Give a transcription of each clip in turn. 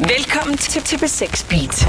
Velkommen til TP6 Beat.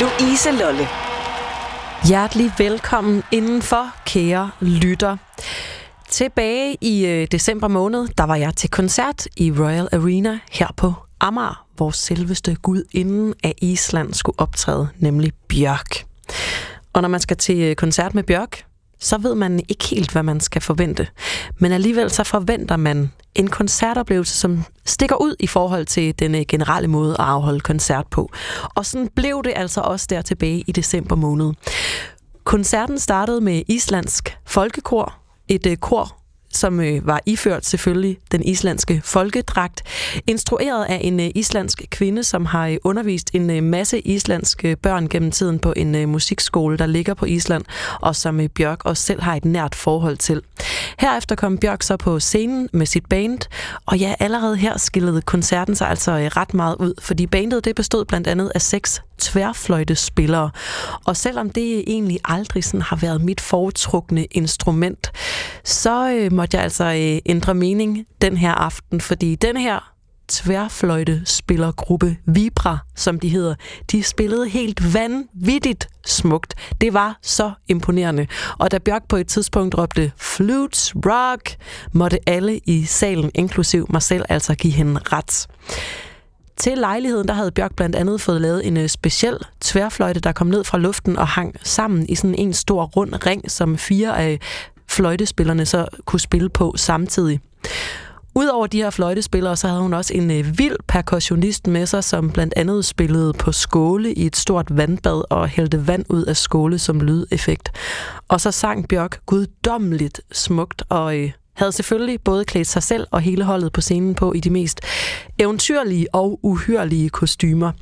Louise Lolle. Hjertelig velkommen indenfor, kære lytter. Tilbage i øh, december måned, der var jeg til koncert i Royal Arena her på Amager, hvor selveste gud inden af Island skulle optræde, nemlig Bjørk. Og når man skal til øh, koncert med Bjørk, så ved man ikke helt, hvad man skal forvente. Men alligevel så forventer man en koncertoplevelse, som stikker ud i forhold til den øh, generelle måde at afholde koncert på. Og sådan blev det altså også der tilbage i december måned. Koncerten startede med islandsk folkekor, et øh, kor, som øh, var iført selvfølgelig den islandske folkedragt, instrueret af en øh, islandsk kvinde, som har øh, undervist en øh, masse islandske børn gennem tiden på en øh, musikskole, der ligger på Island, og som øh, Bjørk også selv har et nært forhold til. Herefter kom Bjørk så på scenen med sit band, og ja, allerede her skillede koncerten sig altså øh, ret meget ud, fordi bandet det bestod blandt andet af seks tværfløjtespillere. Og selvom det egentlig aldrig sådan har været mit foretrukne instrument, så øh, måtte jeg altså øh, ændre mening den her aften, fordi den her tværfløjte spillergruppe Vibra, som de hedder. De spillede helt vanvittigt smukt. Det var så imponerende. Og da Bjørk på et tidspunkt råbte flutes, rock, måtte alle i salen, inklusiv mig selv, altså give hende ret. Til lejligheden, der havde Bjørk blandt andet fået lavet en øh, speciel tværfløjte, der kom ned fra luften og hang sammen i sådan en stor rund ring, som fire af fløjtespillerne så kunne spille på samtidig. Udover de her fløjtespillere, så havde hun også en øh, vild percussionist med sig, som blandt andet spillede på skåle i et stort vandbad og hældte vand ud af skåle som lydeffekt. Og så sang Bjørk guddommeligt smukt og øh, havde selvfølgelig både klædt sig selv og hele holdet på scenen på i de mest eventyrlige og uhyrlige kostymer.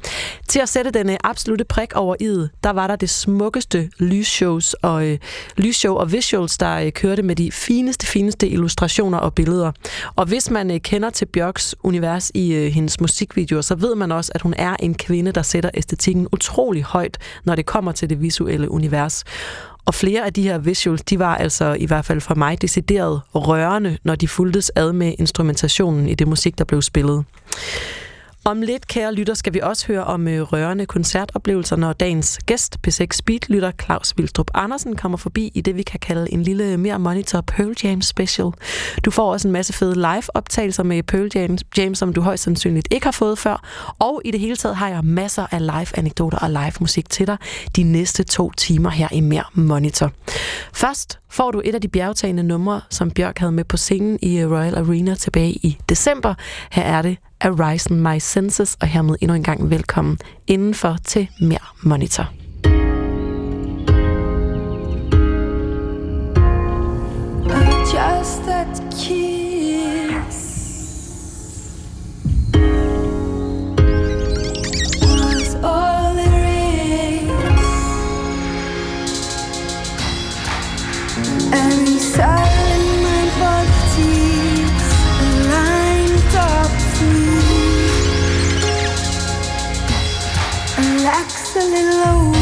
Til at sætte denne absolute prik over id, der var der det smukkeste lysshows og øh, lysshow og visuals, der øh, kørte med de fineste, fineste illustrationer og billeder. Og hvis man øh, kender til Bjørks univers i øh, hendes musikvideoer, så ved man også, at hun er en kvinde, der sætter æstetikken utrolig højt, når det kommer til det visuelle univers. Og flere af de her visuals, de var altså i hvert fald fra mig decideret rørende, når de fuldtes ad med instrumentationen i det musik, der blev spillet. Om lidt, kære lytter, skal vi også høre om øh, rørende koncertoplevelser, når dagens gæst, P6 Speed-lytter Claus Vildrup Andersen, kommer forbi i det, vi kan kalde en lille mere monitor Pearl Jam special. Du får også en masse fede live-optagelser med Pearl Jam, Jam, som du højst sandsynligt ikke har fået før. Og i det hele taget har jeg masser af live-anekdoter og live-musik til dig de næste to timer her i Mere Monitor. Først får du et af de bjergtagende numre, som Bjørk havde med på scenen i øh, Royal Arena tilbage i december. Her er det Arisen My Senses, og hermed endnu en gang velkommen indenfor til mere Monitor. Just that kiss was all there is. Every silent a little open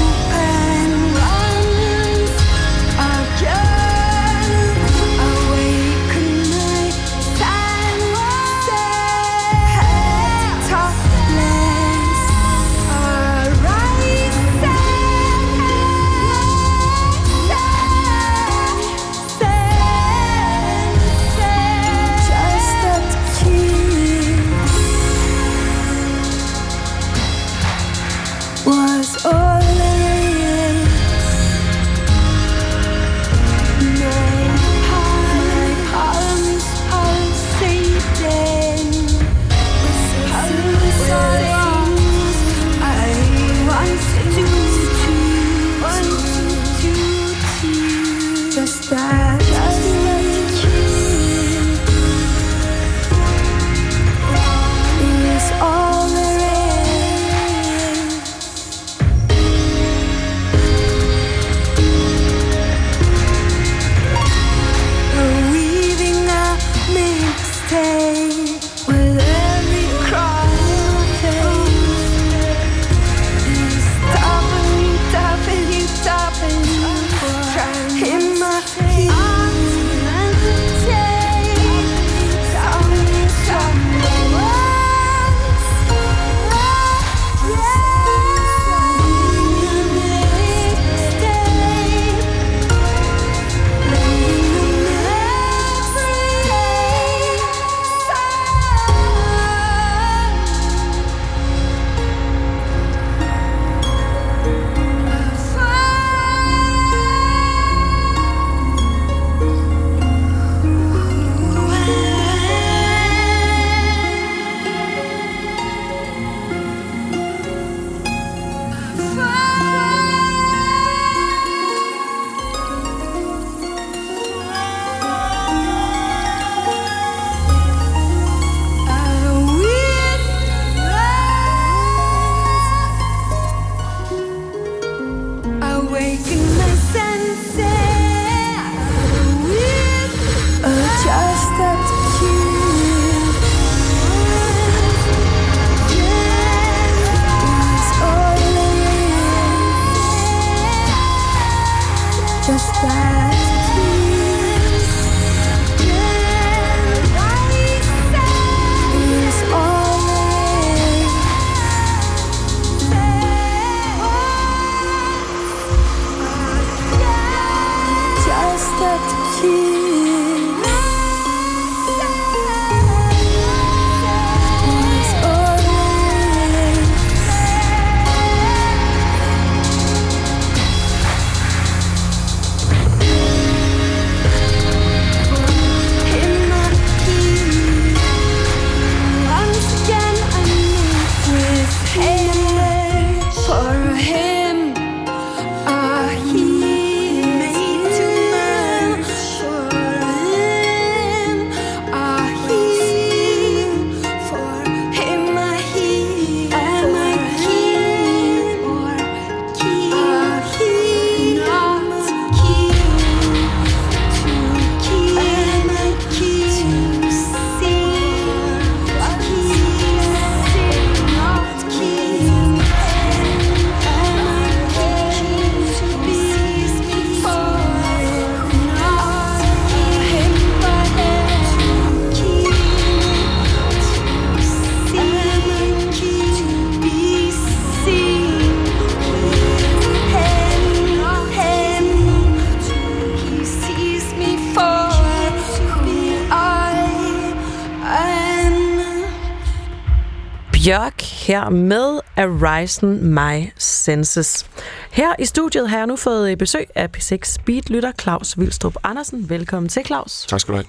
her med Arisen My Senses. Her i studiet har jeg nu fået besøg af P6 Beat-lytter Claus Vilstrup Andersen. Velkommen til, Claus. Tak skal du have.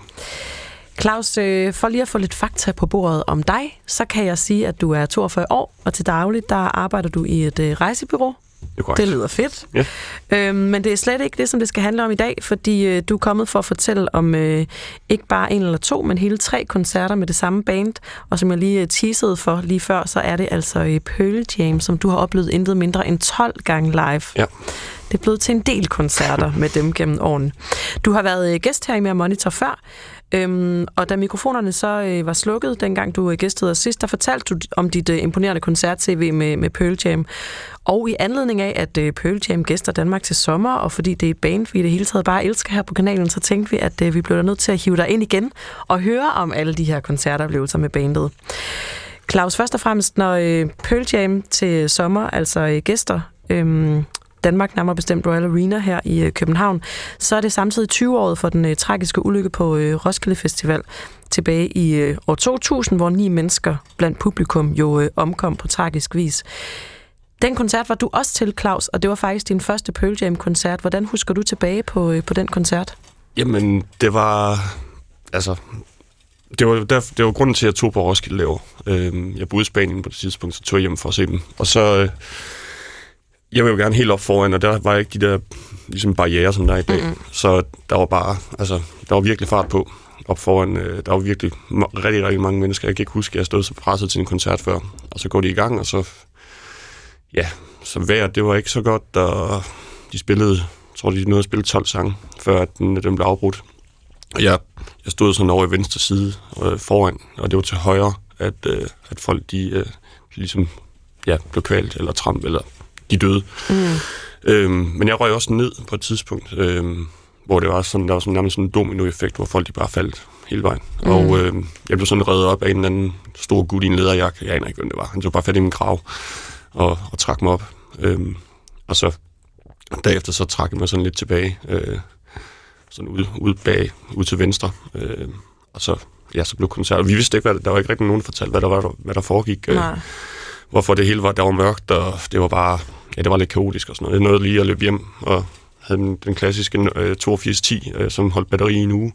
Claus, øh, for lige at få lidt fakta på bordet om dig, så kan jeg sige, at du er 42 år, og til dagligt der arbejder du i et øh, rejsebyrå. Det, er det lyder fedt. Ja. Øhm, men det er slet ikke det, som det skal handle om i dag, fordi øh, du er kommet for at fortælle om øh, ikke bare en eller to, men hele tre koncerter med det samme band. Og som jeg lige øh, teasede for lige før, så er det altså i Pearl Jam, som du har oplevet intet mindre end 12 gange live. Ja. Det er blevet til en del koncerter med dem gennem årene. Du har været øh, gæst her i Mere Monitor før, Øhm, og da mikrofonerne så øh, var slukket, dengang du øh, gæstede os sidst, der fortalte du om dit øh, imponerende koncert-tv med, med Pearl Jam. Og i anledning af, at øh, Pearl Jam gæster Danmark til sommer, og fordi det er et band, vi det hele taget bare elsker her på kanalen, så tænkte vi, at øh, vi blev nødt til at hive dig ind igen og høre om alle de her koncertoplevelser med bandet. Claus, først og fremmest, når øh, Pearl Jam til sommer, altså øh, gæster, øh, Danmark, nærmere bestemt Royal Arena her i øh, København, så er det samtidig 20-året for den øh, tragiske ulykke på øh, Roskilde Festival tilbage i øh, år 2000, hvor ni mennesker blandt publikum jo øh, omkom på tragisk vis. Den koncert var du også til, Claus, og det var faktisk din første Pearl Jam-koncert. Hvordan husker du tilbage på, øh, på den koncert? Jamen, det var... Altså, det var, der, det var grunden til, at jeg tog på Roskilde laver. Øh, jeg boede i Spanien på det tidspunkt, så tog jeg hjem for at se dem. Og så... Øh, jeg vil jo gerne helt op foran, og der var ikke de der ligesom barriere, som der er i dag. Mm-hmm. Så der var bare, altså, der var virkelig fart på op foran. Øh, der var virkelig rigtig, rigtig mange mennesker. Jeg kan ikke huske, at jeg stod så presset til en koncert før. Og så går de i gang, og så, ja, så vejret, det var ikke så godt, og de spillede, jeg tror, de nåede at spille 12 sange, før den, den blev afbrudt. Og jeg, jeg stod sådan over i venstre side øh, foran, og det var til højre, at, øh, at folk de øh, ligesom ja, blev kvalt eller tramp, eller de døde. Mm. Øhm, men jeg røg også ned på et tidspunkt, øhm, hvor det var sådan, der var sådan nærmest sådan en domino-effekt, hvor folk de bare faldt hele vejen. Mm. Og øhm, jeg blev sådan reddet op af en eller anden stor gut i en lederjakke. Jeg aner ikke, hvem det var. Han tog bare fat i min krav og, og trak mig op. Øhm, og så derefter så trak jeg mig sådan lidt tilbage, øh, sådan ud, ud bag, ud til venstre. Øh, og så, ja, så blev koncert. Vi vidste ikke, hvad, der var ikke rigtig nogen, der fortalte, hvad der, var, hvad der foregik. Øh, hvorfor det hele var, der var mørkt, og det var bare, ja, det var lidt kaotisk og sådan noget. Jeg nåede lige at løbe hjem, og havde den klassiske øh, 8210, øh, som holdt batteri i en uge.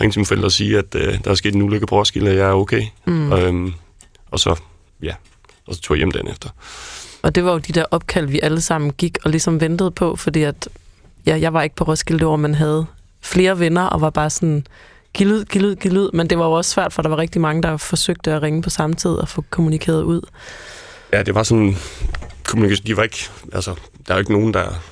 Ringte til mine forældre og sige, at øh, der er sket en ulykke på Roskilde, og jeg er okay. Mm. Og, øhm, og så, ja, og så tog jeg hjem den efter. Og det var jo de der opkald, vi alle sammen gik og ligesom ventede på, fordi at, ja, jeg var ikke på Roskilde, hvor man havde flere venner, og var bare sådan, giv lyd, giv lyd, giv lyd. Men det var jo også svært, for der var rigtig mange, der forsøgte at ringe på samme tid og få kommunikeret ud. Ja, det var sådan... Kommunikation, de var ikke... Altså, der er jo ikke nogen, der,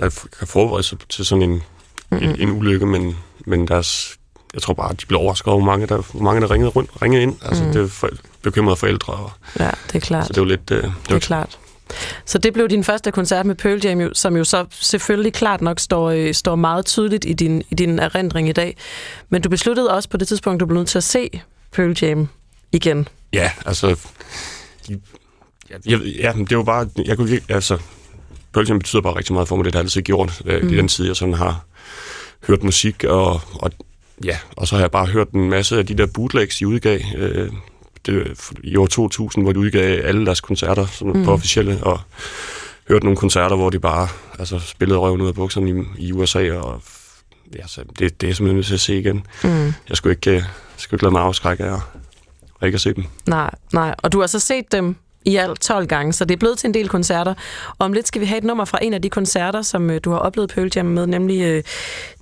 der kan forberede sig til sådan en, mm-hmm. en, en ulykke, men, men deres, jeg tror bare, de blev overrasket over, hvor mange der, hvor mange, der ringede, rundt, ringede ind. Altså, mm. det var for, bekymrede forældre. Og, ja, det er klart. Så det var lidt... Øh, det, det er klart. Så det blev din første koncert med Pearl Jam, som jo så selvfølgelig klart nok står, øh, står meget tydeligt i din, i din erindring i dag. Men du besluttede også på det tidspunkt, du blev nødt til at se Pearl Jam igen. Ja, altså... De, Ja, ja, det var bare... Jeg kunne ikke, altså, Pearl betyder bare rigtig meget for mig, det har jeg altid gjort. Øh, mm. I den tid, jeg sådan har hørt musik, og, og, ja, og så har jeg bare hørt en masse af de der bootlegs, de udgav øh, det, i år 2000, hvor de udgav alle deres koncerter sådan, mm. på officielle, og hørt nogle koncerter, hvor de bare altså, spillede røven ud af bukserne i, i USA, og ja, så det, det er simpelthen nødt til at se igen. Mm. Jeg skulle ikke, jeg skulle ikke lade mig afskrække af at ikke at se dem. Nej, nej. Og du har så set dem i alt 12 gange, så det er blevet til en del koncerter. Og om lidt skal vi have et nummer fra en af de koncerter, som øh, du har oplevet Pearl Jam med, nemlig øh,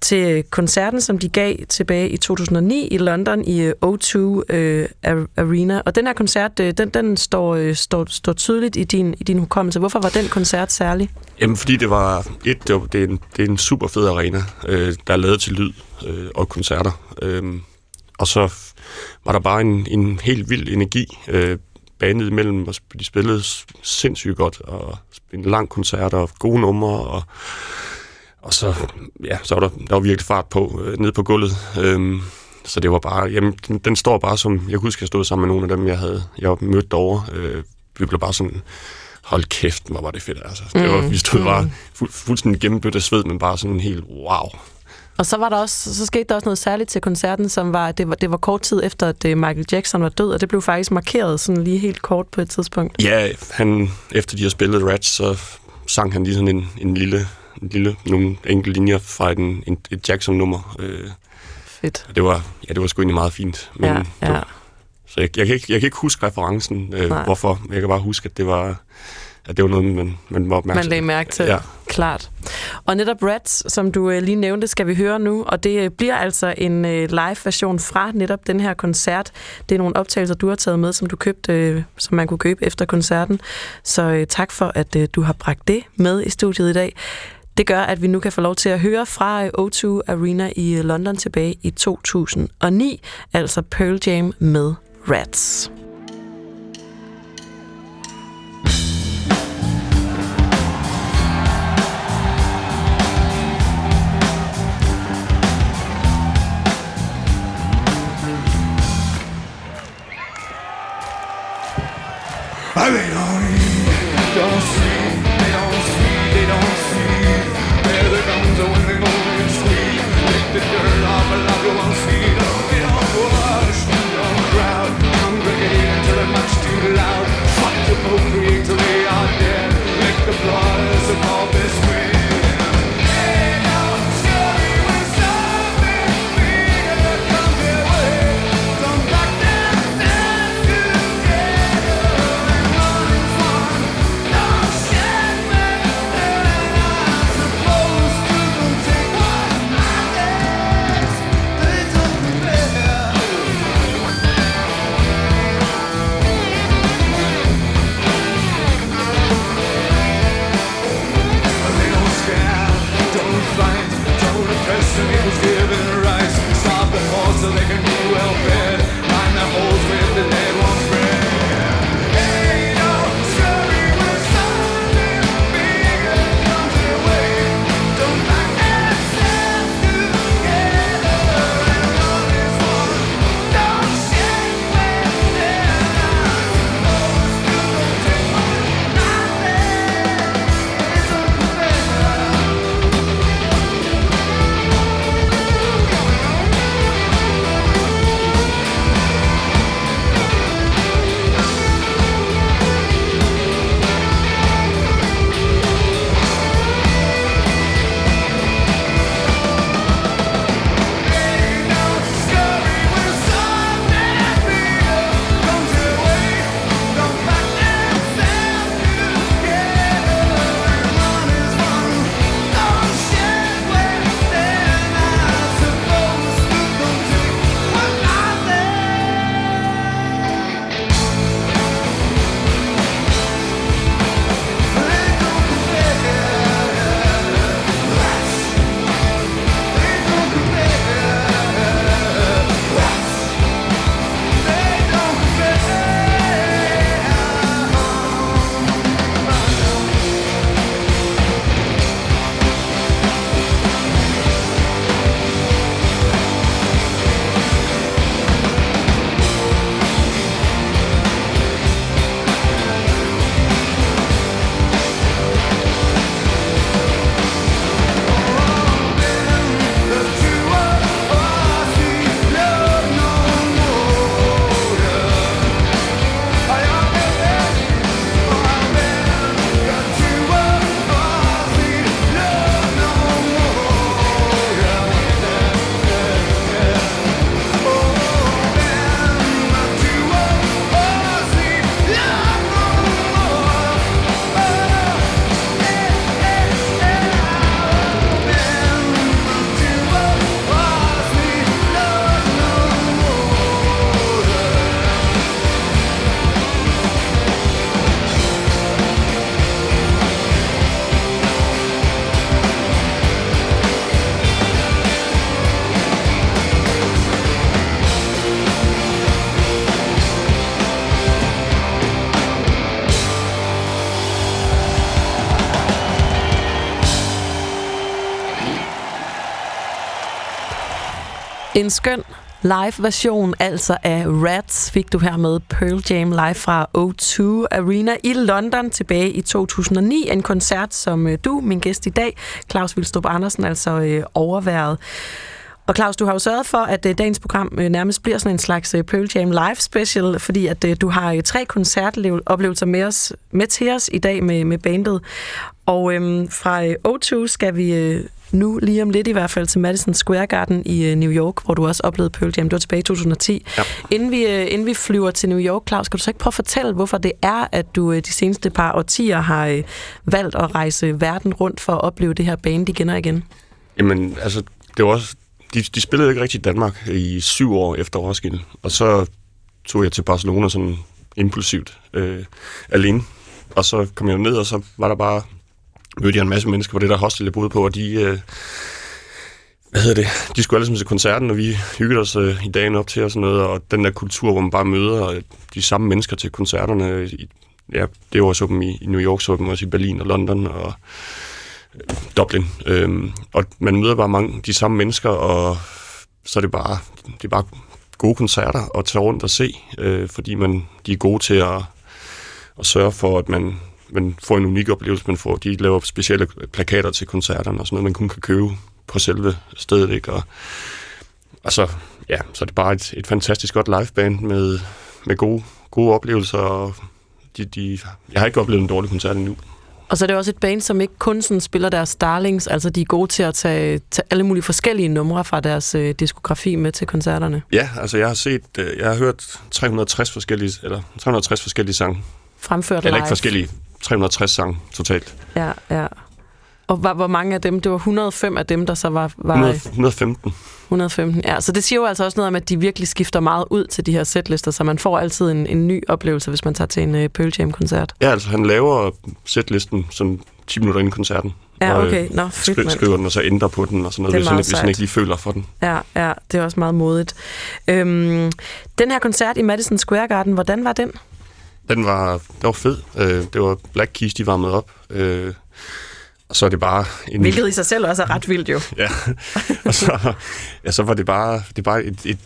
til koncerten, som de gav tilbage i 2009 i London i øh, O2 øh, Arena. Og den her koncert, øh, den, den står, øh, står, står tydeligt i din, i din hukommelse. Hvorfor var den koncert særlig? Jamen, fordi det var et, det, var, det, er, en, det er en super fed arena, øh, der er lavet til lyd øh, og koncerter. Øh, og så var der bare en, en helt vild energi øh, bandet imellem, og de spillede sindssygt godt, og en lang koncert, og gode numre, og, og så, ja, så var der, der var virkelig fart på, øh, ned på gulvet. Øhm, så det var bare, jamen, den, den står bare som, jeg husker, jeg stod sammen med nogle af dem, jeg havde jeg mødt derovre. Øh, vi blev bare sådan, hold kæft, hvor var det fedt, altså. Det var, mm. Vi stod bare fu- fuldstændig gennembødt af sved, men bare sådan helt, wow. Og så var der også, så skete der også noget særligt til koncerten, som var, det var, det var kort tid efter, at øh, Michael Jackson var død, og det blev faktisk markeret sådan lige helt kort på et tidspunkt. Ja, han, efter de har spillet Rats, så sang han lige sådan en, en lille, en lille, nogle enkelte linjer fra en, en, et Jackson-nummer. Øh, Fedt. det var, ja, det var sgu egentlig meget fint. Men Ja, det ja. var- Så jeg, jeg, kan ikke, jeg kan ikke huske referencen, øh, Nej. hvorfor. men Jeg kan bare huske, at det var, at det var noget, man, man var opmærksom Man lagde mærke til. Ja. Klart. Og netop Rats, som du øh, lige nævnte, skal vi høre nu, og det øh, bliver altså en øh, live-version fra netop den her koncert. Det er nogle optagelser, du har taget med, som du købte, øh, som man kunne købe efter koncerten. Så øh, tak for, at øh, du har bragt det med i studiet i dag. Det gør, at vi nu kan få lov til at høre fra øh, O2 Arena i London tilbage i 2009, altså Pearl Jam med Rats. I they En skøn Live-version, altså af Rats, fik du her med Pearl Jam live fra O2 Arena i London tilbage i 2009. En koncert, som øh, du, min gæst i dag, Claus Vilstrup Andersen, altså overværede. overværet. Og Claus, du har jo sørget for, at øh, dagens program nærmest bliver sådan en slags Pearl Jam live special, fordi at du har tre koncertoplevelser med, os, med til os i dag med, med bandet. Og øhm, fra O2 skal vi nu lige om lidt i hvert fald til Madison Square Garden i øh, New York, hvor du også oplevede Pearl Jam. Det var tilbage i 2010. Ja. Inden, vi, øh, inden vi flyver til New York, Claus, kan du så ikke prøve at fortælle, hvorfor det er, at du øh, de seneste par årtier har valgt at rejse verden rundt for at opleve det her band igen og igen? Jamen, altså, det var også... De, de spillede ikke rigtig i Danmark i syv år efter Roskilde. Og så tog jeg til Barcelona sådan impulsivt øh, alene. Og så kom jeg ned, og så var der bare... Mødte jeg en masse mennesker på det der hostel, jeg boede på, og de... Øh, hvad hedder det? De skulle alle sammen til koncerten, og vi hyggede os øh, i dagen op til og sådan noget. Og den der kultur, hvor man bare møder øh, de samme mennesker til koncerterne. Øh, I, ja, det var så dem i, i New York, så dem også i Berlin og London og øh, Dublin. Øhm, og man møder bare mange de samme mennesker, og så er det bare, det er bare gode koncerter at tage rundt og se, øh, fordi man, de er gode til at, at sørge for, at man, man får en unik oplevelse. Man får, de laver specielle plakater til koncerterne og sådan noget, man kun kan købe på selve stedet. Ikke? Og, og så, ja, så er det bare et, et fantastisk godt liveband med, med gode, gode oplevelser. Og de, de, jeg har ikke oplevet en dårlig koncert endnu. Og så er det også et band, som ikke kun sådan spiller deres darlings, altså de er gode til at tage, tage alle mulige forskellige numre fra deres øh, diskografi med til koncerterne. Ja, altså jeg har set, øh, jeg har hørt 360 forskellige, eller 360 forskellige sange. Fremført Eller live. ikke forskellige, 360 sange totalt. Ja, ja. Og hvor, hvor mange af dem? Det var 105 af dem, der så var, var 100, 115. 115. Ja, så det siger jo altså også noget om, at de virkelig skifter meget ud til de her setlister, så man får altid en, en ny oplevelse, hvis man tager til en uh, Pearl Jam-koncert. Ja, altså han laver setlisten sådan 10 minutter inden koncerten. Ja, Og, øh, okay. Nå, fedt, Skri- skriver den, og så ændrer på den, og sådan noget, Det hvis, han, hvis han ikke lige føler for den. Ja, ja, det er også meget modigt. Øhm, den her koncert i Madison Square Garden, hvordan var den? Den var, den var fed. Øh, det var Black Keys, de varmede op. Øh, og så er det bare en... Hvilket i sig selv også er ret vildt jo. Ja, og så, ja, så var det bare, det bare et, et,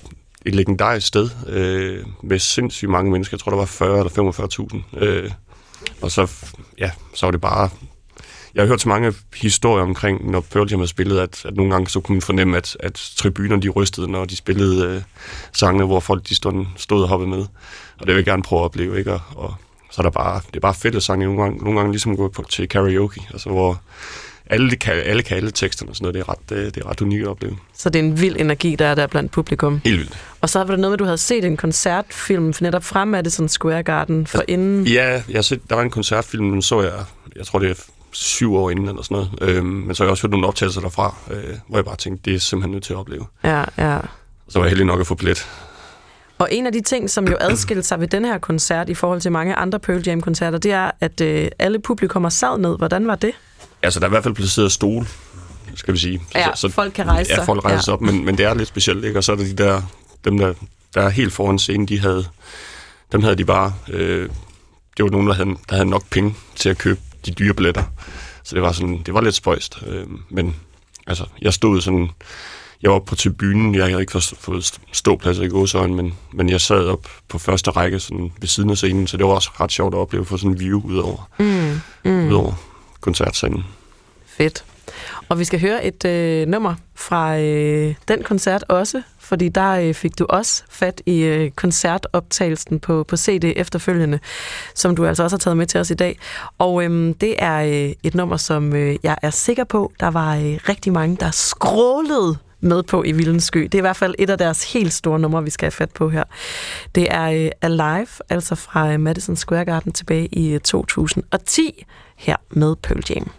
et legendarisk sted øh, med sindssygt mange mennesker. Jeg tror, der var 40 eller 45.000. Øh, og så, ja, så var det bare... Jeg har hørt så mange historier omkring, når Pearl Jam har spillet, at, at nogle gange så kunne man fornemme, at, at tribunerne de rystede, når de spillede øh, sangene, hvor folk de stod, stod og hoppede med. Og det vil jeg gerne prøve at opleve, ikke? Og, og så er der bare, det er bare fedt at sange nogle gange, nogle gange ligesom gå på, til karaoke, altså hvor alle kan, alle kan alle teksterne og sådan noget, det er ret, det, det er ret unikt at opleve. Så det er en vild energi, der er der blandt publikum. Helt vildt. Og så var der noget med, at du havde set en koncertfilm netop fra Madison Square Garden for inden... Ja, jeg set, der var en koncertfilm, den så jeg, jeg tror det er syv år inden eller sådan noget. Øhm, men så har jeg også hørt nogle optagelser derfra, øh, hvor jeg bare tænkte, det er simpelthen nødt til at opleve. Ja, ja. Så var jeg heldig nok at få billet. Og en af de ting, som jo adskilte sig ved den her koncert i forhold til mange andre Pearl Jam-koncerter, det er, at øh, alle publikummer sad ned. Hvordan var det? Altså, der er i hvert fald placeret stol, skal vi sige. Ja, folk kan rejse Ja, sig. folk rejser Ja. op, men, men det er lidt specielt, ikke? Og så er der de der, dem der, der er helt foran scenen, de havde, dem havde de bare, øh, det var nogen, der havde, der havde nok penge til at købe de dyre billetter. Så det var sådan, det var lidt spøjst. Øh, men altså, jeg stod sådan, jeg var på tribunen, jeg havde ikke fået- ståpladser i gåsøjne, men, men jeg sad op på første række sådan ved siden af scenen, så det var også ret sjovt at opleve at få sådan en view ud over, Mm, mm. ud over koncertsalen. Fedt. Og vi skal høre et øh, nummer fra øh, den koncert også, fordi der øh, fik du også fat i øh, koncertoptagelsen på, på CD efterfølgende, som du altså også har taget med til os i dag. Og øh, det er øh, et nummer, som øh, jeg er sikker på, der var øh, rigtig mange, der skrålede med på i Vildens Sky. Det er i hvert fald et af deres helt store numre, vi skal have fat på her. Det er øh, Alive, altså fra øh, Madison Square Garden tilbage i øh, 2010, her med Pearl Jam.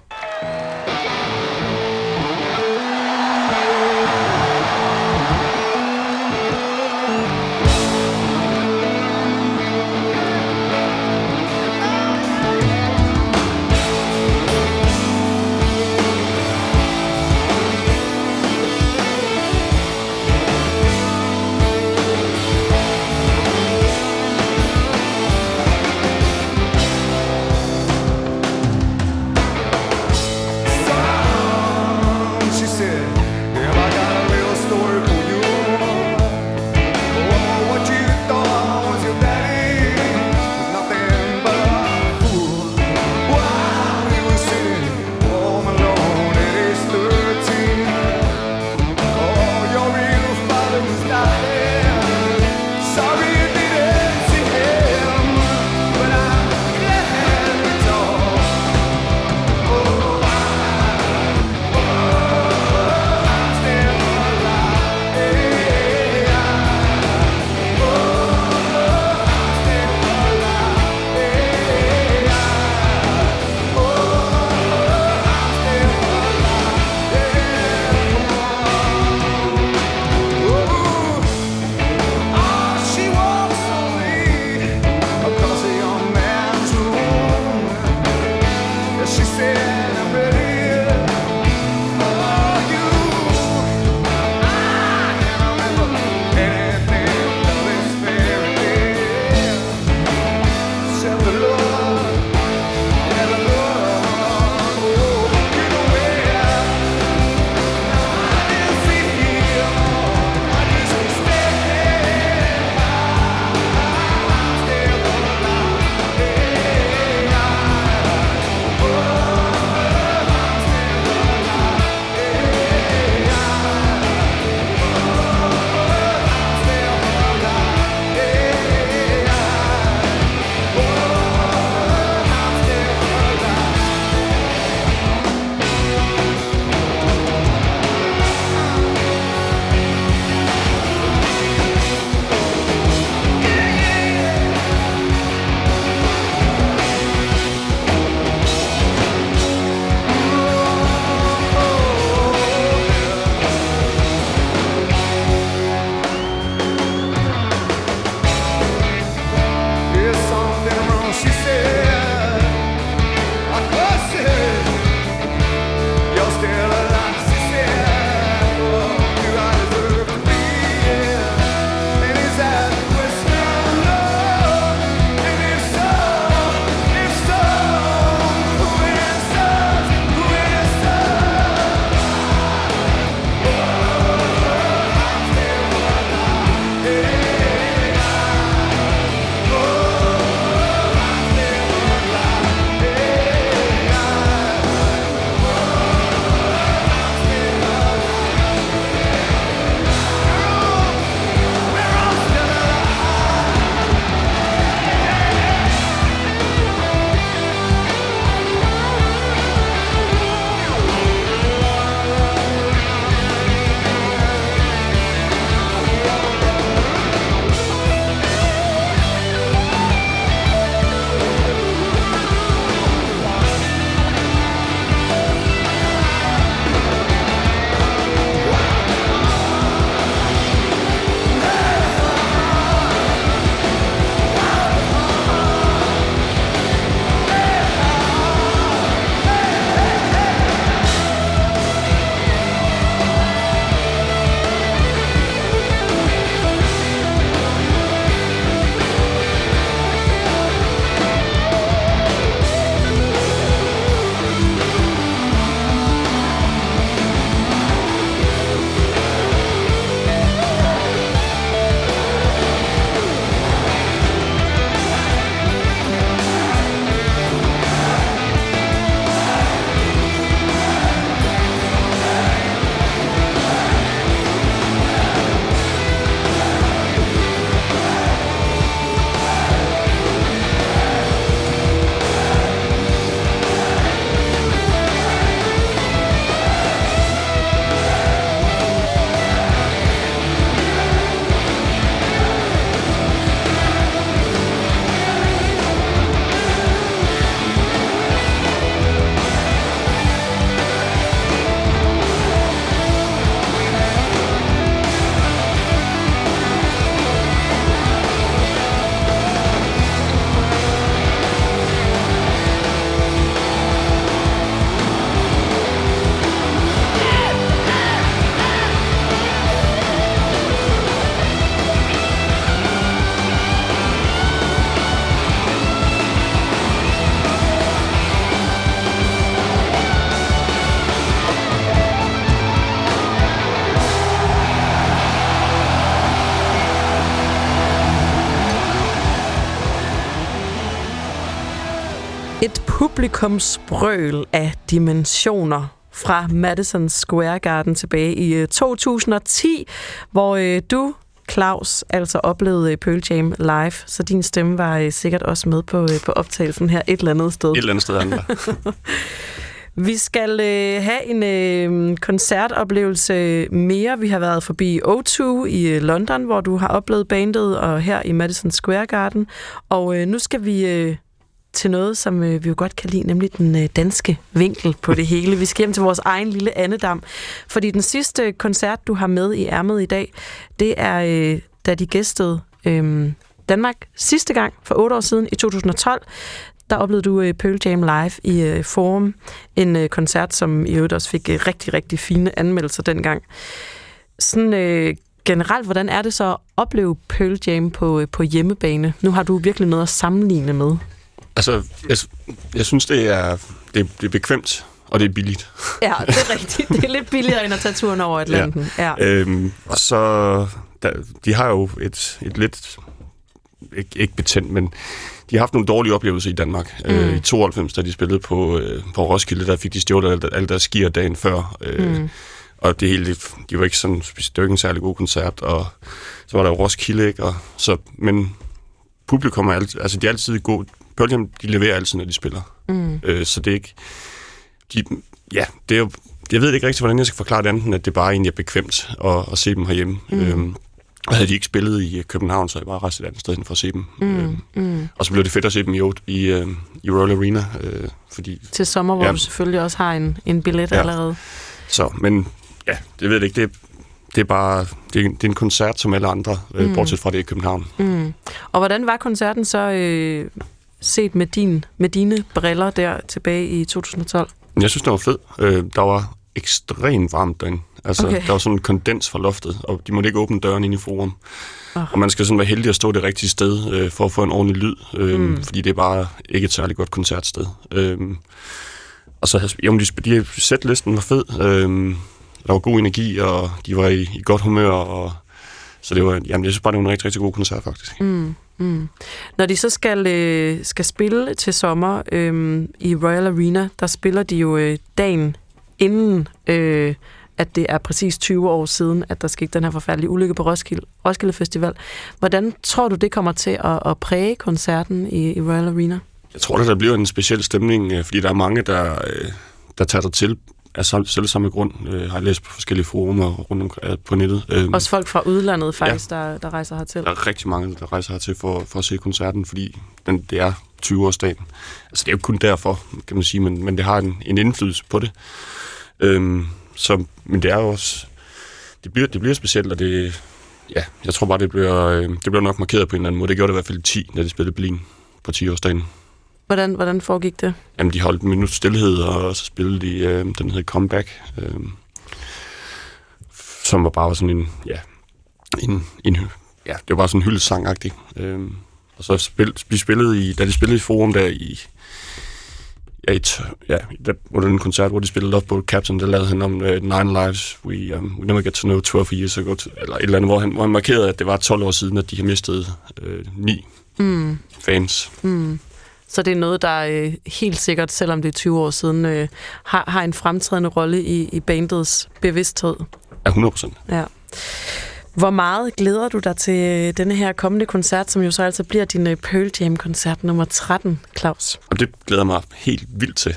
Publikumsbrøl af dimensioner fra Madison Square Garden tilbage i øh, 2010, hvor øh, du, Claus, altså oplevede øh, Pearl Jam live, så din stemme var øh, sikkert også med på, øh, på optagelsen her et eller andet sted. Et eller andet sted andet. Vi skal øh, have en øh, koncertoplevelse mere. Vi har været forbi O2 i øh, London, hvor du har oplevet bandet, og her i Madison Square Garden. Og øh, nu skal vi øh, til noget, som øh, vi jo godt kan lide, nemlig den øh, danske vinkel på det hele. Vi skal hjem til vores egen lille andedam. Fordi den sidste koncert, du har med i ærmet i dag, det er, øh, da de gæstede øh, Danmark sidste gang for otte år siden i 2012 der oplevede du øh, Pearl Jam live i øh, Forum. En øh, koncert, som i øvrigt også fik øh, rigtig, rigtig fine anmeldelser dengang. Sådan øh, generelt, hvordan er det så at opleve Pearl Jam på, øh, på hjemmebane? Nu har du virkelig noget at sammenligne med. Altså, jeg, jeg synes, det er, det, er- det er bekvemt, og det er billigt. Ja, det er rigtigt. Det er lidt billigere end at tage turen over Atlanten. Ja. ja. Øhm, og så, der, de har jo et, et lidt, ikke, ikke betændt, men de har haft nogle dårlige oplevelser i Danmark. Mm. Øh, I 92, da de spillede på, øh, på Roskilde, der fik de stjålet alt, alt deres skier dagen før. Øh, mm. Og det hele, de var ikke sådan, det var ikke en særlig god koncert, og så var der jo Roskilde, ikke? Og, så, men publikum er altid, altså de er altid gode. Pearl Jam, de leverer altid, når de spiller. Mm. Øh, så det er ikke, de, ja, det er jo, jeg ved ikke rigtig, hvordan jeg skal forklare det andet, end at det bare egentlig er bekvemt at, at se dem herhjemme. Mm. Øhm, og havde de ikke spillet i øh, København, så jeg bare rejst et andet sted hen for at se dem. Mm. Øhm, mm. Og så blev det fedt at se dem i, i, øh, i Royal Arena, øh, fordi Til sommer, hvor Ja. du selvfølgelig også har en, en billet Ja. allerede. Så, men ja, det ved jeg ikke. Det, det er bare det er, det er en koncert som alle andre, øh, mm. bortset fra det i København. Mm. Og hvordan var koncerten så øh, set med, din, med dine briller der tilbage i 2012? Jeg synes, det var fed. Øh, der var ekstremt varmt derinde. Altså, Okay. der var sådan en kondens fra loftet, og de måtte ikke åbne døren ind i forum. Oh. Og man skal sådan være heldig at stå det rigtige sted, øh, for at få en ordentlig lyd, øh, mm. fordi det er bare ikke et særligt godt koncertsted. Øh, og så jamen, de, de sætlisten var fed. Øh, der var god energi, og de var i, i godt humør, og så det var, jamen, jeg synes bare, det var en rigtig, rigtig god koncert, faktisk. Mm. Mm. Når de så skal, øh, skal spille til sommer øh, i Royal Arena, der spiller de jo øh, dagen inden, øh, at det er præcis 20 år siden, at der skete den her forfærdelige ulykke på Roskilde, Roskilde Festival. Hvordan tror du, det kommer til at, at præge koncerten i, i Royal Arena? Jeg tror, at der bliver en speciel stemning, øh, fordi der er mange, der, øh, der tager sig til af sam- selv samme grund. Øh, har jeg læst på forskellige forumer rundt om, øh, på nettet. Øh, Også folk fra udlandet faktisk, ja. der, der rejser hertil. der er rigtig mange, der rejser hertil for, for at se koncerten, fordi den, det er 20-årsdagen. Altså, det er jo kun derfor, kan man sige, men, men det har en, en indflydelse på det. Øhm, så, men det er jo også... Det bliver, det bliver specielt, og det... Ja, jeg tror bare, det bliver, øh, det bliver nok markeret på en eller anden måde. Det gjorde det i hvert fald i 10, da de spillede Berlin på 10-årsdagen. Hvordan, hvordan foregik det? Jamen, de holdt en minut stillhed, og så spillede de, øh, den hed Comeback, øh, som var bare sådan en, ja, en, en ja, det var bare sådan en hyldesang-agtig. Øh, og så spil, de spillede i, da de spillede i Forum der i, ja, i t- ja, der, under den koncert, hvor de spillede Love Boat Captain, der lavede han om uh, Nine Lives, we, um, we never get to know 12 years ago, eller et eller andet, hvor han, hvor han markerede, at det var 12 år siden, at de har mistet øh, ni mm. fans. Så det er noget, der øh, helt sikkert, selvom det er 20 år siden, øh, har, har en fremtrædende rolle i, i bandets bevidsthed. Ja, 100 procent. Ja. Hvor meget glæder du dig til øh, denne her kommende koncert, som jo så altså bliver din øh, Pearl Jam-koncert nummer 13, Claus? Og det glæder mig helt vildt til.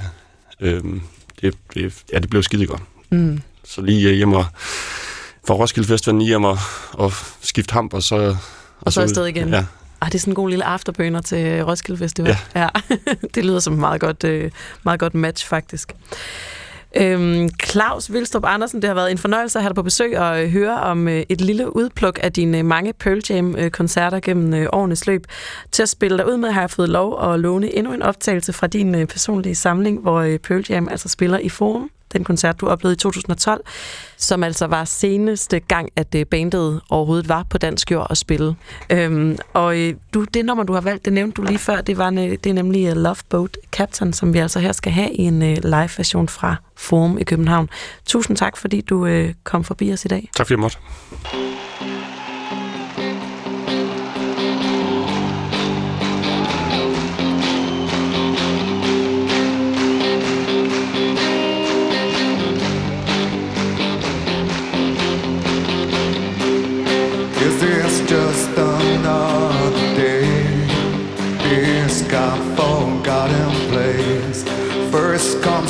Øhm, det, det, ja, det blev skide godt. Mm. Så lige øh, hjem og fra Roskilde Festival lige hjem og, og skifte hamp, og så... Og så ud. afsted igen. Ja. Ah, det er sådan en god lille afterbøner til Roskilde Festival. Ja. ja. det lyder som et meget godt, øh, meget godt match, faktisk. Øhm, Claus Vilstrup Andersen, det har været en fornøjelse at have dig på besøg og øh, høre om øh, et lille udpluk af dine mange Pearl Jam-koncerter gennem årenes løb. Til at spille dig ud med har jeg fået lov at låne endnu en optagelse fra din personlige samling, hvor Pearl Jam altså spiller i Forum. Den koncert, du oplevede i 2012, som altså var seneste gang, at øh, bandet overhovedet var på dansk jord at spille. Øhm, og øh, du, det nummer, du har valgt, det nævnte du lige før, det, var det er nemlig øh, Love Boat Captain, som vi altså her skal have i en live-version fra Forum i København. Tusind tak, fordi du øh, kom forbi os i dag. Tak fordi jeg måtte.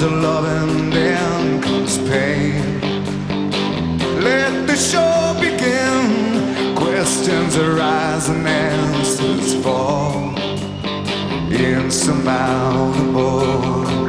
to love and then comes pain. Let the show begin. Questions arise and answers fall. Insurmountable.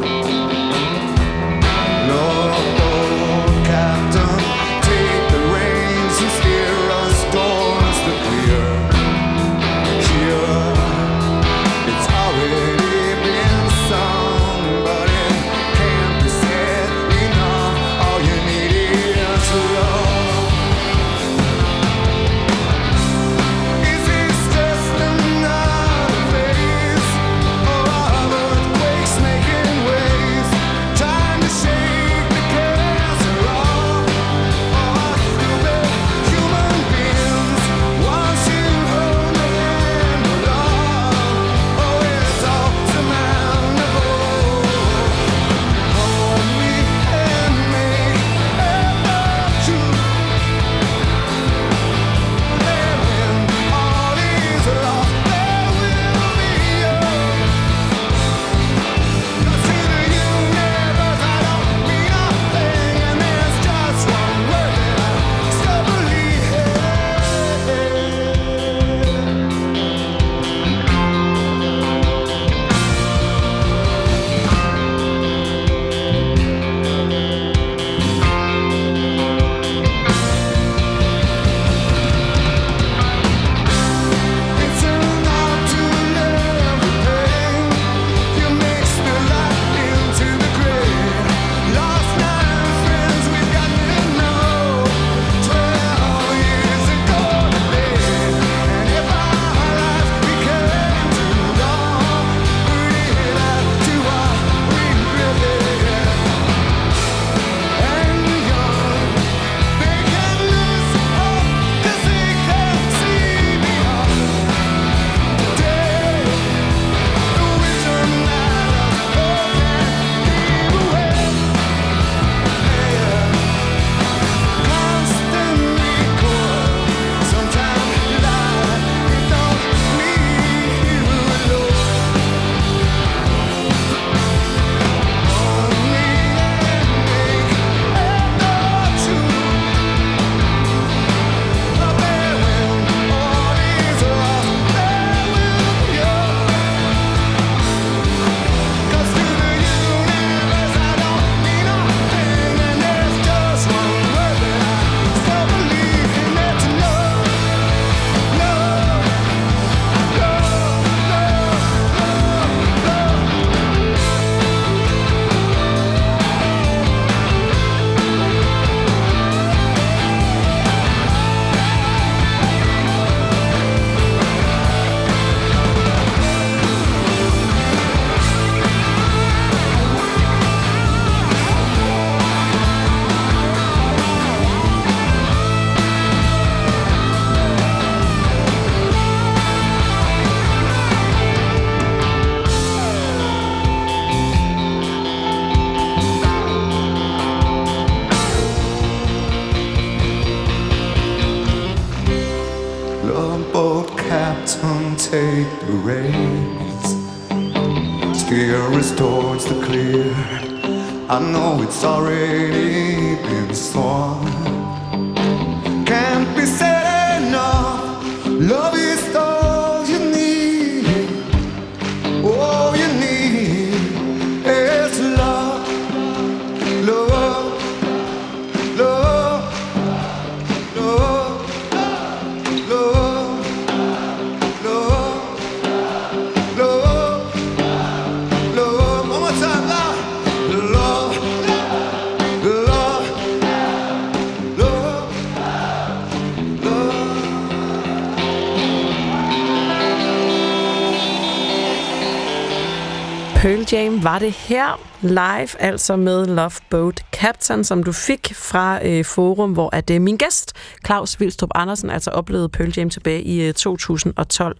var det her live, altså med Love Boat Captain, som du fik fra øh, Forum, hvor at øh, min gæst, Claus Vilstrup Andersen, altså oplevede Pearl Jam tilbage i øh, 2012.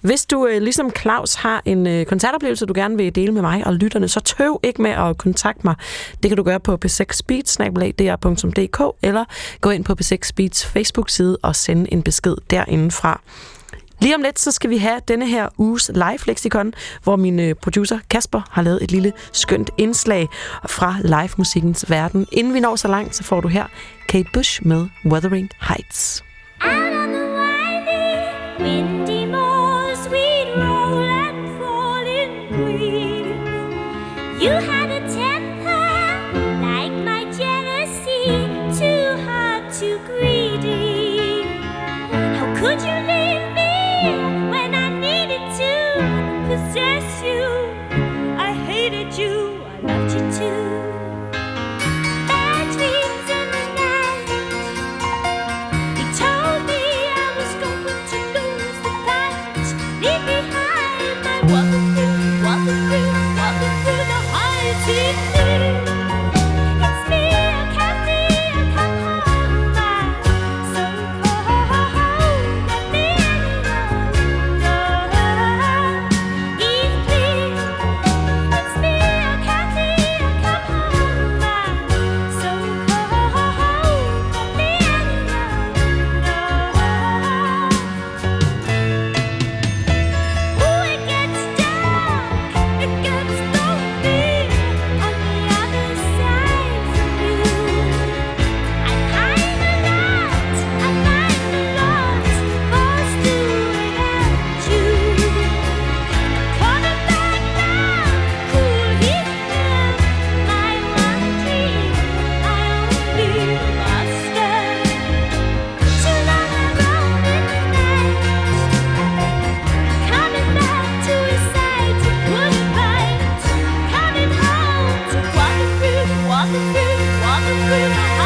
Hvis du øh, ligesom Claus har en øh, koncertoplevelse, du gerne vil dele med mig og lytterne, så tøv ikke med at kontakte mig. Det kan du gøre på p 6 speedsnabelag eller gå ind på p 6 Speeds Facebook-side og sende en besked derindefra. Lige om lidt, så skal vi have denne her uges live-lexikon, hvor min øh, producer Kasper har lavet et lille skønt indslag fra live-musikkens verden. Inden vi når så langt, så får du her Kate Bush med Wuthering Heights. Out on the winding, windy moors, we'd roll and fall in green. You have Thank you.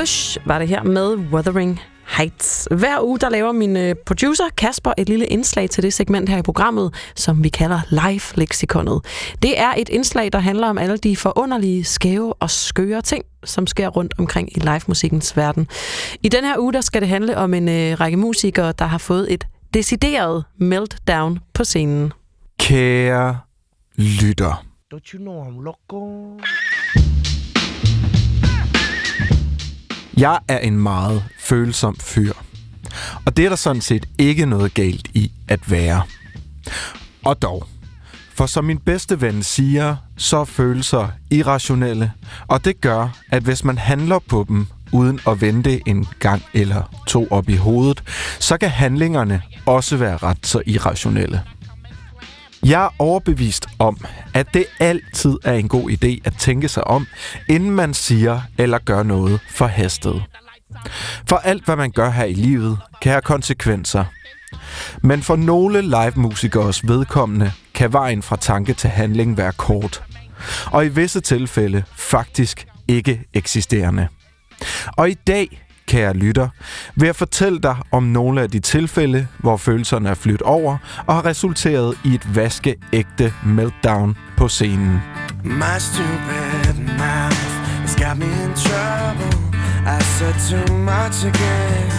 Bush var det her med Wuthering Heights. Hver uge der laver min øh, producer Kasper et lille indslag til det segment her i programmet, som vi kalder Live-leksikonet. Det er et indslag, der handler om alle de forunderlige, skæve og skøre ting, som sker rundt omkring i live-musikkens verden. I den her uge der skal det handle om en øh, række musikere, der har fået et decideret meltdown på scenen. Kære lytter. Don't you know I'm loco? Jeg er en meget følsom fyr. Og det er der sådan set ikke noget galt i at være. Og dog. For som min bedste ven siger, så er følelser irrationelle, og det gør, at hvis man handler på dem uden at vente en gang eller to op i hovedet, så kan handlingerne også være ret så irrationelle. Jeg er overbevist om, at det altid er en god idé at tænke sig om, inden man siger eller gør noget forhastet. For alt, hvad man gør her i livet, kan have konsekvenser. Men for nogle live-musikers vedkommende kan vejen fra tanke til handling være kort. Og i visse tilfælde faktisk ikke eksisterende. Og i dag, kære lytter, vil jeg fortælle dig om nogle af de tilfælde, hvor følelserne er flyttet over og har resulteret i et vaskeægte meltdown på scenen. My stupid mouth has got me in trouble. I said too much again.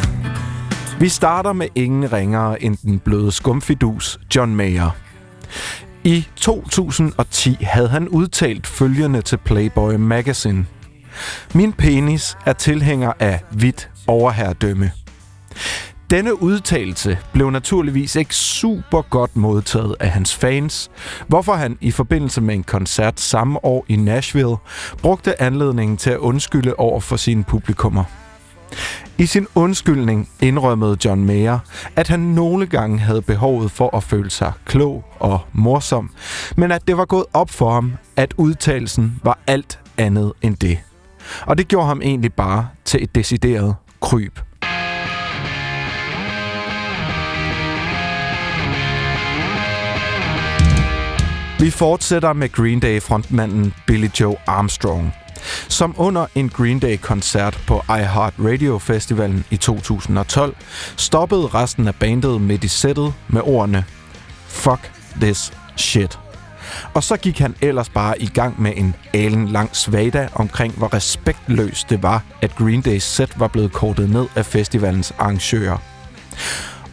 Vi starter med ingen ringere end den bløde skumfidus John Mayer. I 2010 havde han udtalt følgende til Playboy Magazine. Min penis er tilhænger af hvidt overherredømme. Denne udtalelse blev naturligvis ikke super godt modtaget af hans fans, hvorfor han i forbindelse med en koncert samme år i Nashville brugte anledningen til at undskylde over for sine publikummer. I sin undskyldning indrømmede John Mayer, at han nogle gange havde behovet for at føle sig klog og morsom, men at det var gået op for ham, at udtalelsen var alt andet end det. Og det gjorde ham egentlig bare til et decideret kryb. Vi fortsætter med Green Day-frontmanden Billy Joe Armstrong, som under en Green Day-koncert på iHeart Radio Festivalen i 2012 stoppede resten af bandet midt i sættet med ordene Fuck this shit. Og så gik han ellers bare i gang med en alen lang svada omkring, hvor respektløst det var, at Green Days set var blevet kortet ned af festivalens arrangører.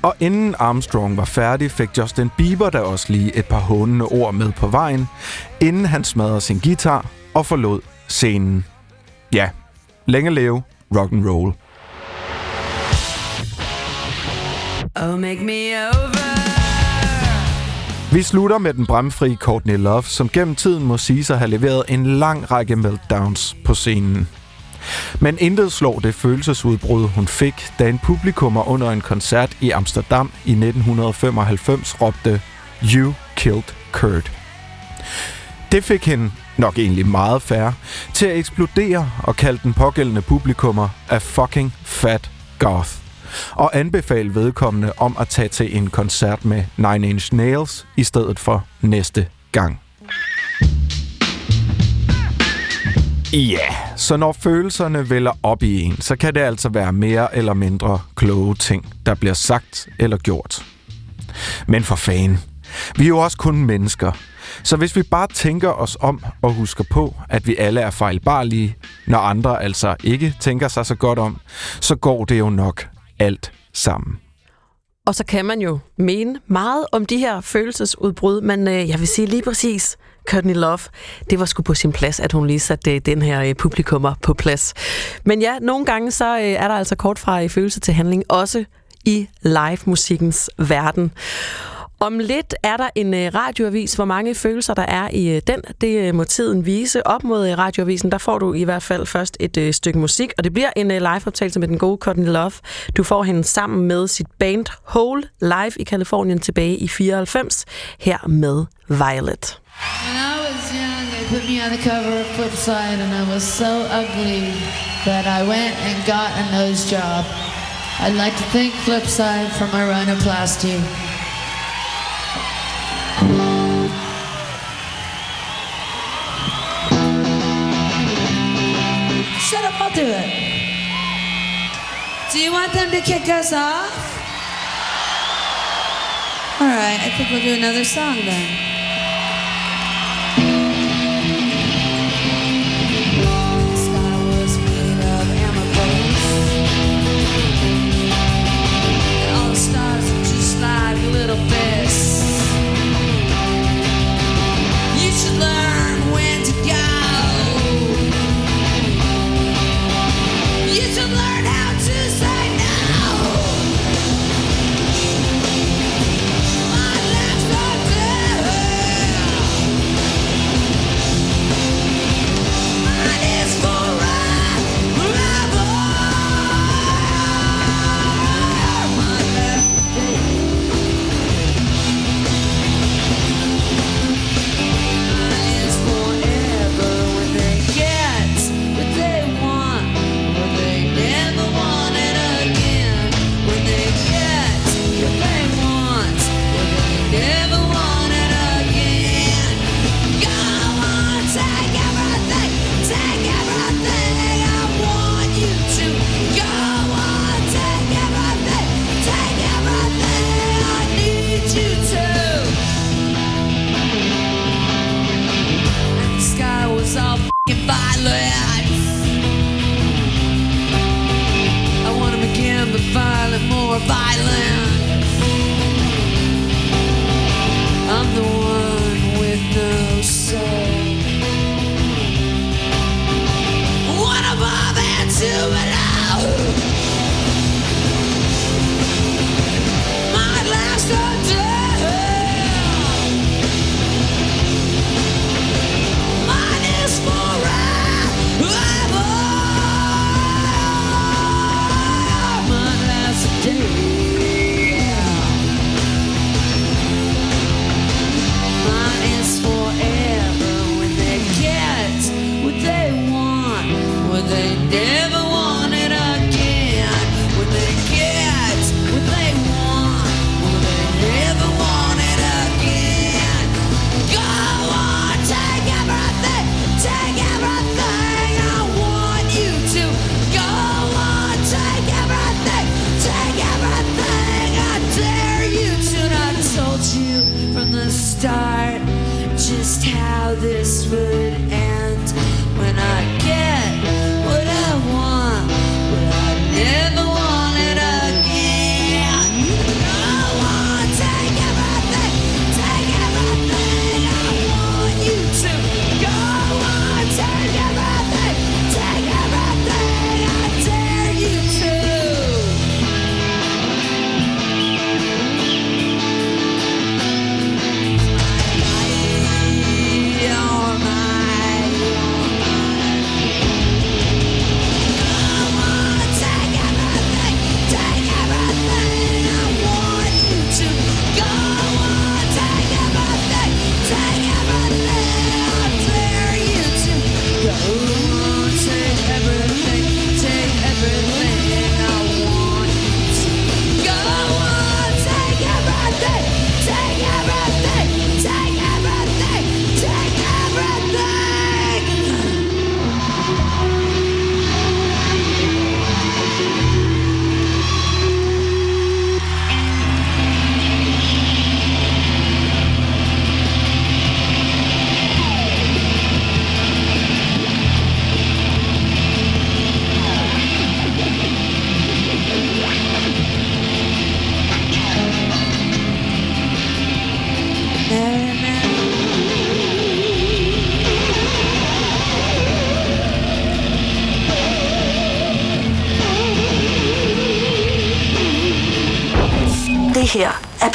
Og inden Armstrong var færdig, fik Justin Bieber da også lige et par hånende ord med på vejen, inden han smadrede sin guitar og forlod scenen. Ja, længe leve rock and roll. Oh, make me over. Vi slutter med den bramfri Courtney Love, som gennem tiden må sige sig at have leveret en lang række meltdowns på scenen. Men intet slår det følelsesudbrud, hun fik, da en publikummer under en koncert i Amsterdam i 1995 råbte You killed Kurt. Det fik hende, nok egentlig meget færre, til at eksplodere og kalde den pågældende publikummer a fucking fat goth. Og anbefale vedkommende om at tage til en koncert med Nine Inch Nails i stedet for næste gang. Ja, så når følelserne vælger op i en, så kan det altså være mere eller mindre kloge ting, der bliver sagt eller gjort. Men for fanden, vi er jo også kun mennesker. Så hvis vi bare tænker os om og husker på, at vi alle er fejlbarlige, når andre altså ikke tænker sig så godt om, så går det jo nok alt sammen. Og så kan man jo mene meget om de her følelsesudbrud, men øh, jeg vil sige lige præcis, Courtney Love, det var sgu på sin plads, at hun lige satte øh, den her øh, publikummer på plads. Men ja, nogle gange så øh, er der altså kort fra øh, følelse til handling, også i live-musikkens verden. Om lidt er der en øh, radioavis. Hvor mange følelser der er i øh, den, det øh, må tiden vise. Op mod radioavisen, der får du i hvert fald først et stykke musik, og det bliver en liveoptagelse med den gode Courtney Love. Du får hende sammen med sit band Hole live i Kalifornien tilbage i 94, her med Violet. When I was young, they put me on the cover of Flipside, and I was so ugly that I went and got a nose job. I'd like to thank Flipside for my rhinoplasty. Do it. Do you want them to kick us off? All right, I think we'll do another song then.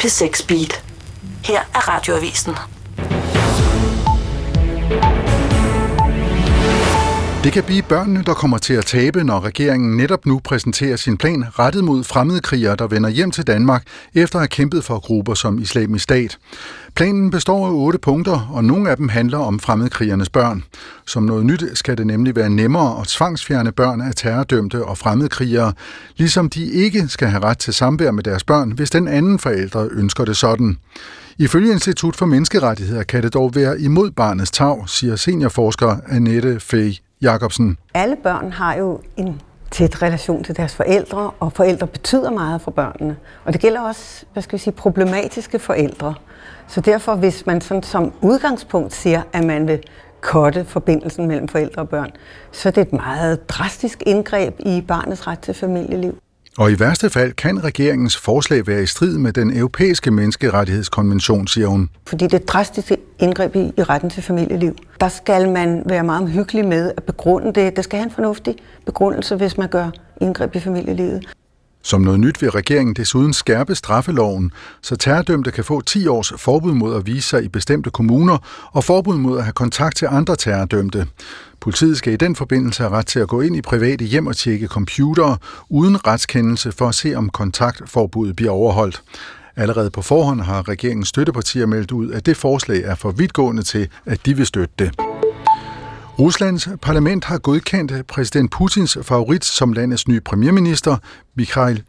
P6 Beat. Her er radioavisen. Det kan blive børnene, der kommer til at tabe, når regeringen netop nu præsenterer sin plan rettet mod fremmedkrigere, der vender hjem til Danmark efter at have kæmpet for grupper som islamisk stat. Planen består af otte punkter, og nogle af dem handler om fremmedkrigernes børn. Som noget nyt skal det nemlig være nemmere at tvangsfjerne børn af terrordømte og fremmedkrigere, ligesom de ikke skal have ret til samvær med deres børn, hvis den anden forælder ønsker det sådan. Ifølge Institut for Menneskerettigheder kan det dog være imod barnets tag, siger seniorforsker Annette Fay Jacobsen. Alle børn har jo en tæt relation til deres forældre, og forældre betyder meget for børnene. Og det gælder også, hvad skal vi sige, problematiske forældre. Så derfor, hvis man sådan som udgangspunkt siger, at man vil kotte forbindelsen mellem forældre og børn, så er det et meget drastisk indgreb i barnets ret til familieliv. Og i værste fald kan regeringens forslag være i strid med den europæiske menneskerettighedskonvention, siger hun. Fordi det er et drastisk indgreb i, i retten til familieliv. Der skal man være meget omhyggelig med at begrunde det. Der skal have en fornuftig begrundelse, hvis man gør indgreb i familielivet. Som noget nyt vil regeringen desuden skærpe straffeloven, så terrordømte kan få 10 års forbud mod at vise sig i bestemte kommuner og forbud mod at have kontakt til andre terrordømte. Politiet skal i den forbindelse have ret til at gå ind i private hjem og tjekke computere uden retskendelse for at se, om kontaktforbuddet bliver overholdt. Allerede på forhånd har regeringens støttepartier meldt ud, at det forslag er for vidtgående til, at de vil støtte det. Ruslands parlament har godkendt præsident Putins favorit som landets nye premierminister, Mikhail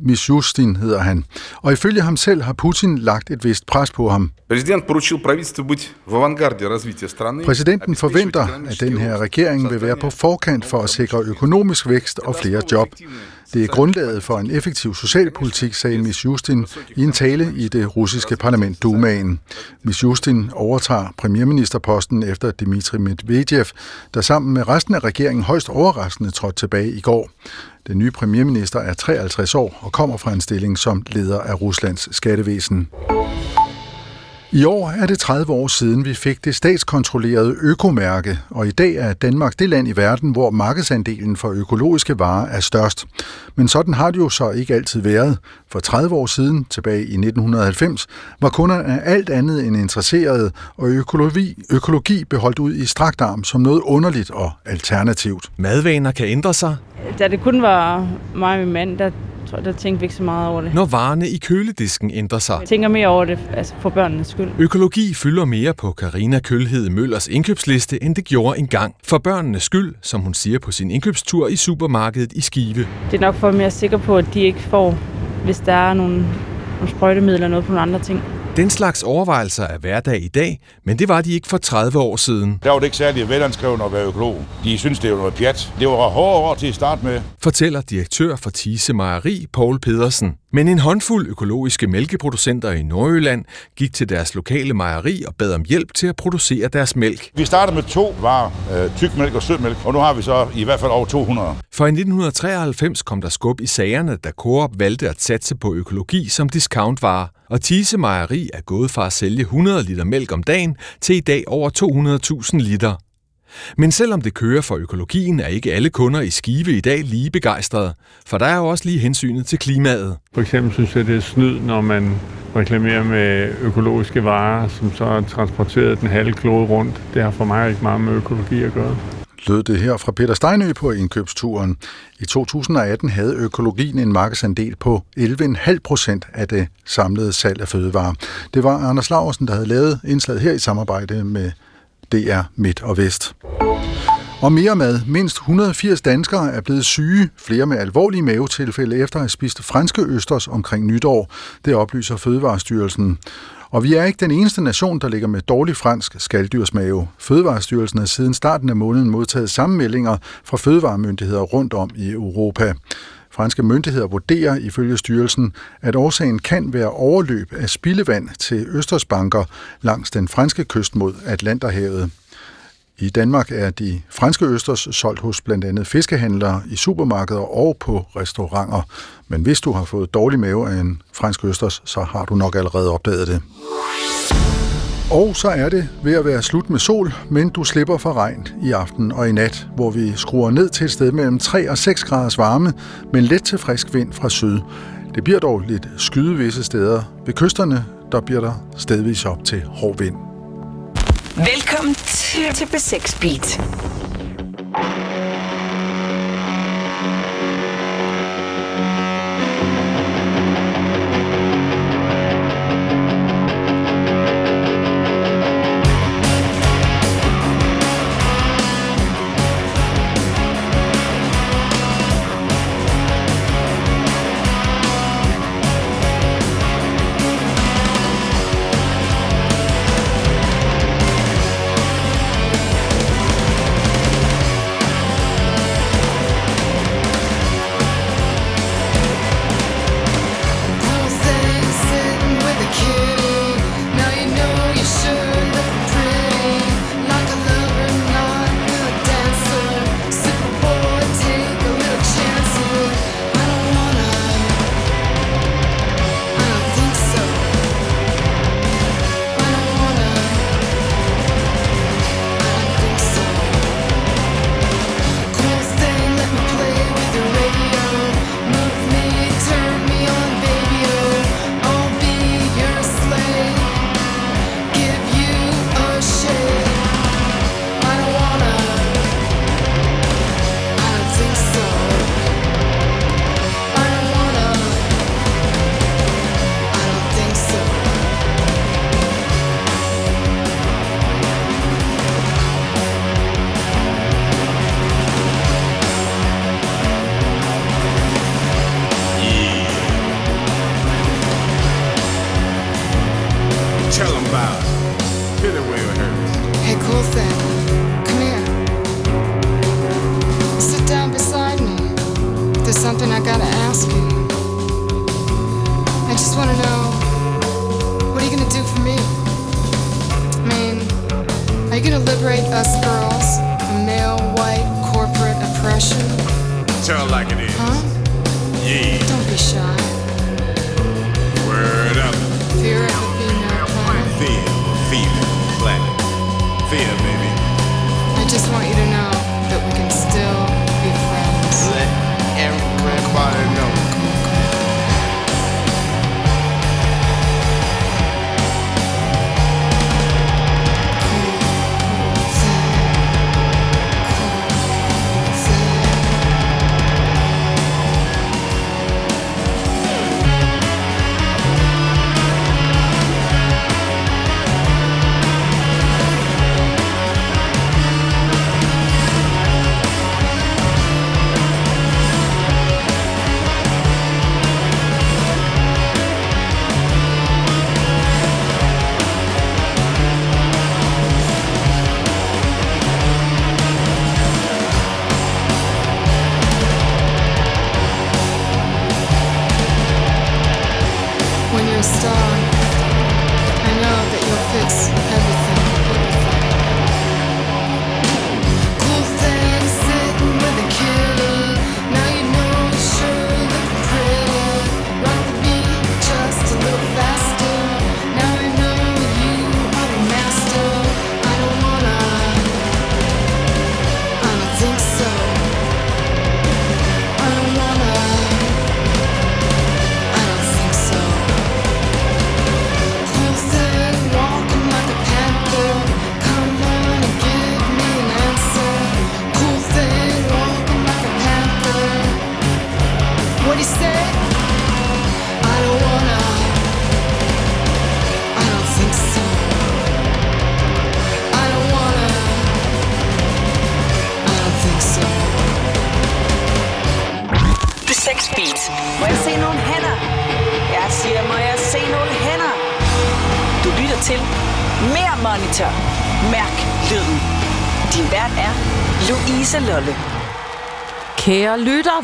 Mishustin hedder han. Og ifølge ham selv har Putin lagt et vist pres på ham. Præsidenten forventer, at den her regering vil være på forkant for at sikre økonomisk vækst og flere job. Det er grundlaget for en effektiv socialpolitik, sagde Mishustin i en tale i det russiske parlament Dumaen. Mishustin overtager premierministerposten efter Dmitri Medvedev, der sammen med resten af regeringen højst overraskende trådte tilbage i går. Den nye premierminister er 53 år og kommer fra en stilling som leder af Ruslands skattevæsen. I år er det 30 år siden, vi fik det statskontrollerede økomærke, og i dag er Danmark det land i verden, hvor markedsandelen for økologiske varer er størst. Men sådan har det jo så ikke altid været. For 30 år siden, tilbage i 1990, var kunderne alt andet end interesserede, og økologi, økologi beholdt ud i strakt arm som noget underligt og alternativt. Madvaner kan ændre sig. Da det kun var mig og min mand, der tror jeg, der tænkte vi ikke så meget over det. Når varerne i køledisken ændrer sig. Jeg tænker mere over det, altså for børnenes skyld. Økologi fylder mere på Karina Kølhed Møllers indkøbsliste, end det gjorde engang. For børnenes skyld, som hun siger på sin indkøbstur i supermarkedet i Skive. Det er nok for at sikker på, at de ikke får, hvis der er nogle, nogle sprøjtemidler eller noget på nogle andre ting. Den slags overvejelser er hverdag i dag, men det var de ikke for 30 år siden. Der var det ikke særlig velanskrevet at være økolog. De synes, det var noget pjat. Det var hårde år til at starte med. Fortæller direktør for Tise Mejeri, Paul Pedersen. Men en håndfuld økologiske mælkeproducenter i Nordjylland gik til deres lokale mejeri og bad om hjælp til at producere deres mælk. Vi startede med to varer, øh, tykmælk og sødmælk, og nu har vi så i hvert fald over 200. For i 1993 kom der skub i sagerne, da Coop valgte at satse på økologi som discountvare. Og Tise Mejeri er gået fra at sælge 100 liter mælk om dagen til i dag over 200.000 liter. Men selvom det kører for økologien, er ikke alle kunder i Skive i dag lige begejstrede, for der er jo også lige hensynet til klimaet. For eksempel synes jeg, det er snyd, når man reklamerer med økologiske varer, som så er transporteret den halve klode rundt. Det har for mig ikke meget med økologi at gøre lød det her fra Peter Steinø på indkøbsturen. I 2018 havde økologien en markedsandel på 11,5 procent af det samlede salg af fødevarer. Det var Anders Laursen, der havde lavet indslaget her i samarbejde med DR Midt og Vest. Og mere mad. Mindst 180 danskere er blevet syge, flere med alvorlige mavetilfælde efter at have spist franske østers omkring nytår. Det oplyser Fødevarestyrelsen. Og vi er ikke den eneste nation, der ligger med dårlig fransk skalddyrsmave. Fødevarestyrelsen har siden starten af måneden modtaget samme meldinger fra fødevaremyndigheder rundt om i Europa. Franske myndigheder vurderer ifølge styrelsen, at årsagen kan være overløb af spildevand til Østersbanker langs den franske kyst mod Atlanterhavet. I Danmark er de franske østers solgt hos blandt andet fiskehandlere i supermarkeder og på restauranter. Men hvis du har fået dårlig mave af en fransk østers, så har du nok allerede opdaget det. Og så er det ved at være slut med sol, men du slipper for regn i aften og i nat, hvor vi skruer ned til et sted mellem 3 og 6 graders varme, men let til frisk vind fra syd. Det bliver dog lidt skyde visse steder. Ved kysterne, der bliver der stedvis op til hård vind. Velkommen til, til B6 Beat.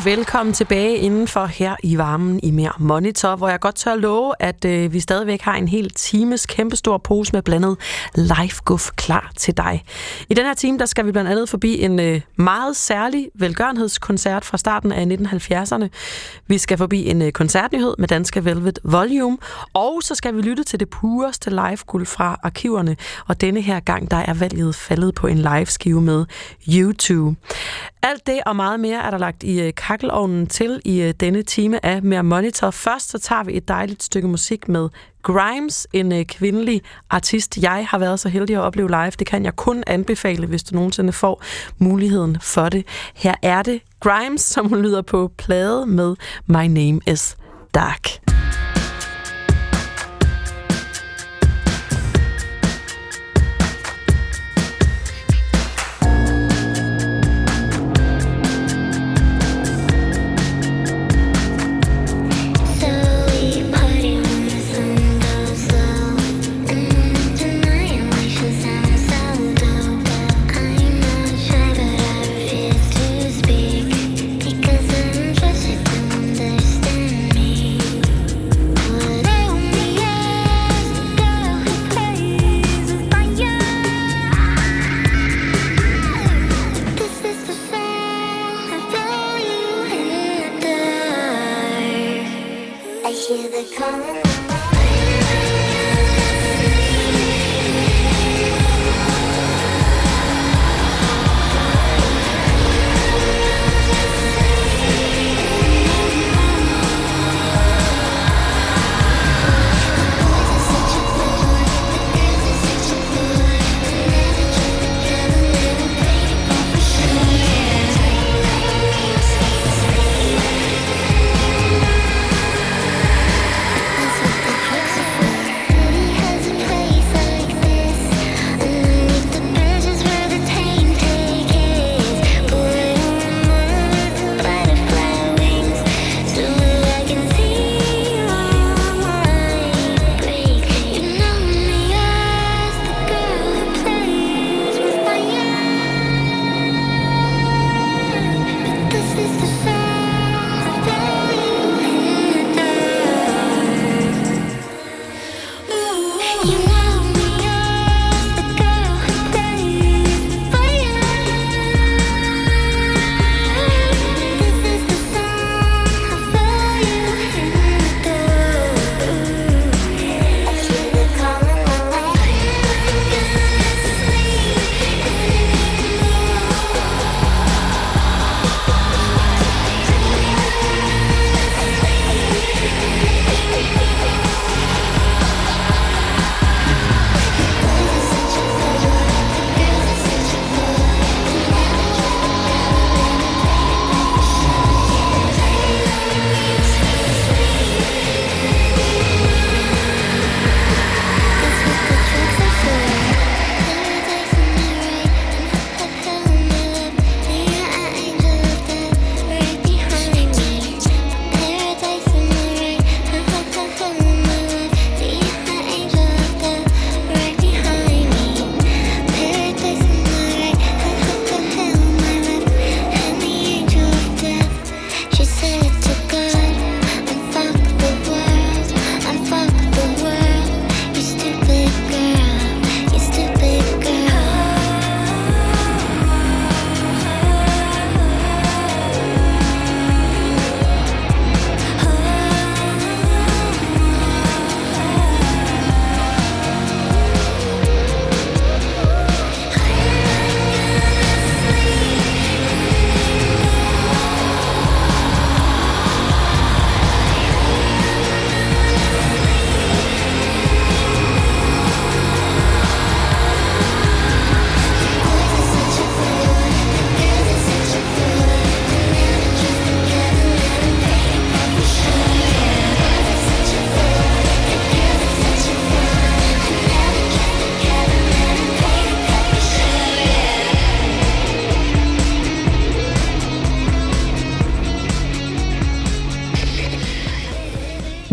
Velkommen tilbage indenfor her i varmen i Mere Monitor, hvor jeg godt tør love, at øh, vi stadigvæk har en hel times kæmpestor pose med blandet live guf klar til dig. I den her time, der skal vi blandt andet forbi en øh, meget særlig velgørenhedskoncert fra starten af 1970'erne. Vi skal forbi en øh, koncertnyhed med Danske Velvet Volume, og så skal vi lytte til det pureste live fra arkiverne, og denne her gang, der er valget faldet på en live-skive med YouTube. Alt det og meget mere er der lagt i øh, kakkelovnen til i øh, denne time af Mere Monitor. Først så tager vi et dejligt stykke musik med Grimes, en øh, kvindelig artist, jeg har været så heldig at opleve live. Det kan jeg kun anbefale, hvis du nogensinde får muligheden for det. Her er det Grimes, som hun lyder på plade med My Name is Dark.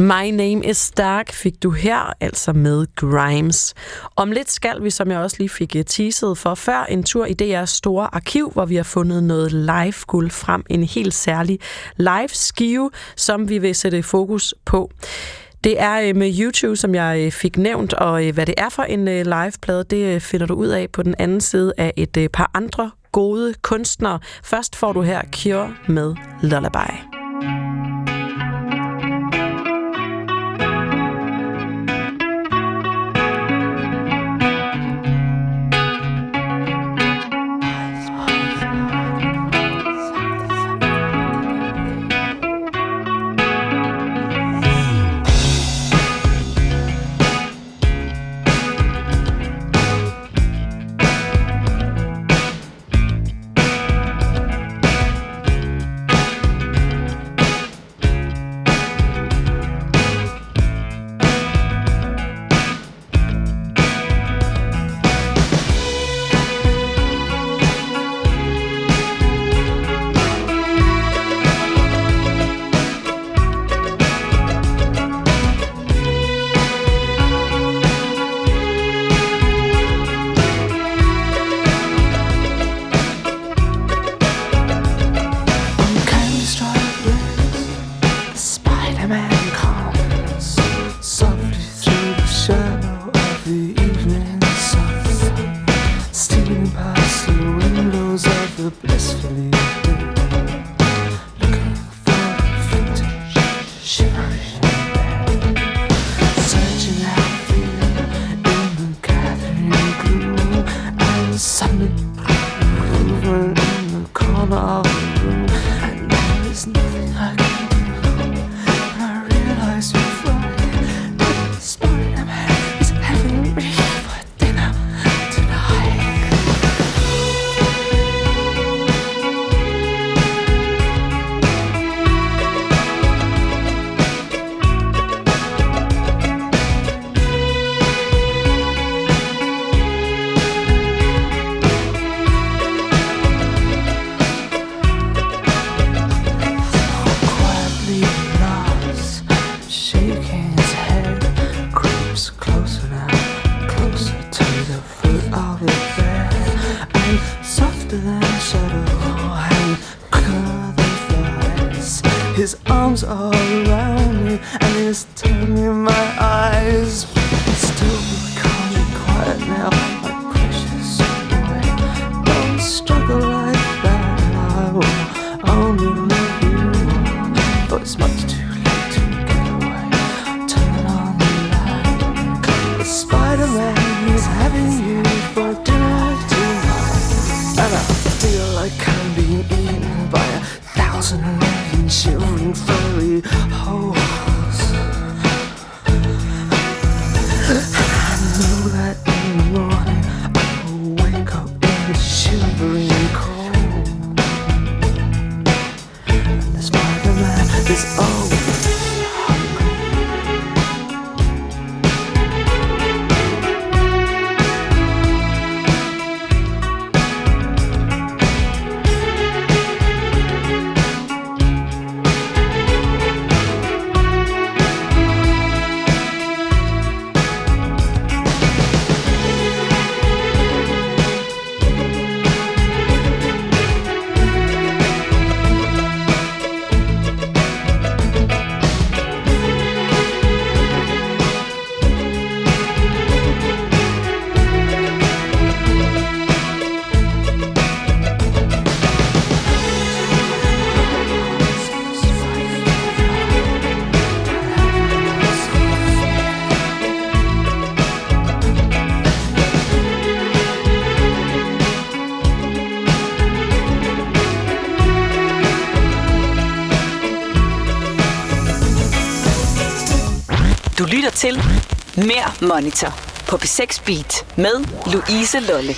My Name is Stark fik du her, altså med Grimes. Om lidt skal vi, som jeg også lige fik eh, teaset for før, en tur i DR's store arkiv, hvor vi har fundet noget live-guld frem. En helt særlig live-skive, som vi vil sætte fokus på. Det er eh, med YouTube, som jeg eh, fik nævnt, og hvad det er for en live-plade, det finder du ud af på den anden side af et par andre gode kunstnere. Først får du her Cure med Lullaby. arms all around me and his tongue in my eyes. Still calm and quiet now, my precious boy. Don't struggle like that, I will only love you. But it's much too late to get away. Turn on the light. But Spider-Man is having you for dinner tonight, and I feel like. Til Mere Monitor på P6 Beat med Louise Lolle.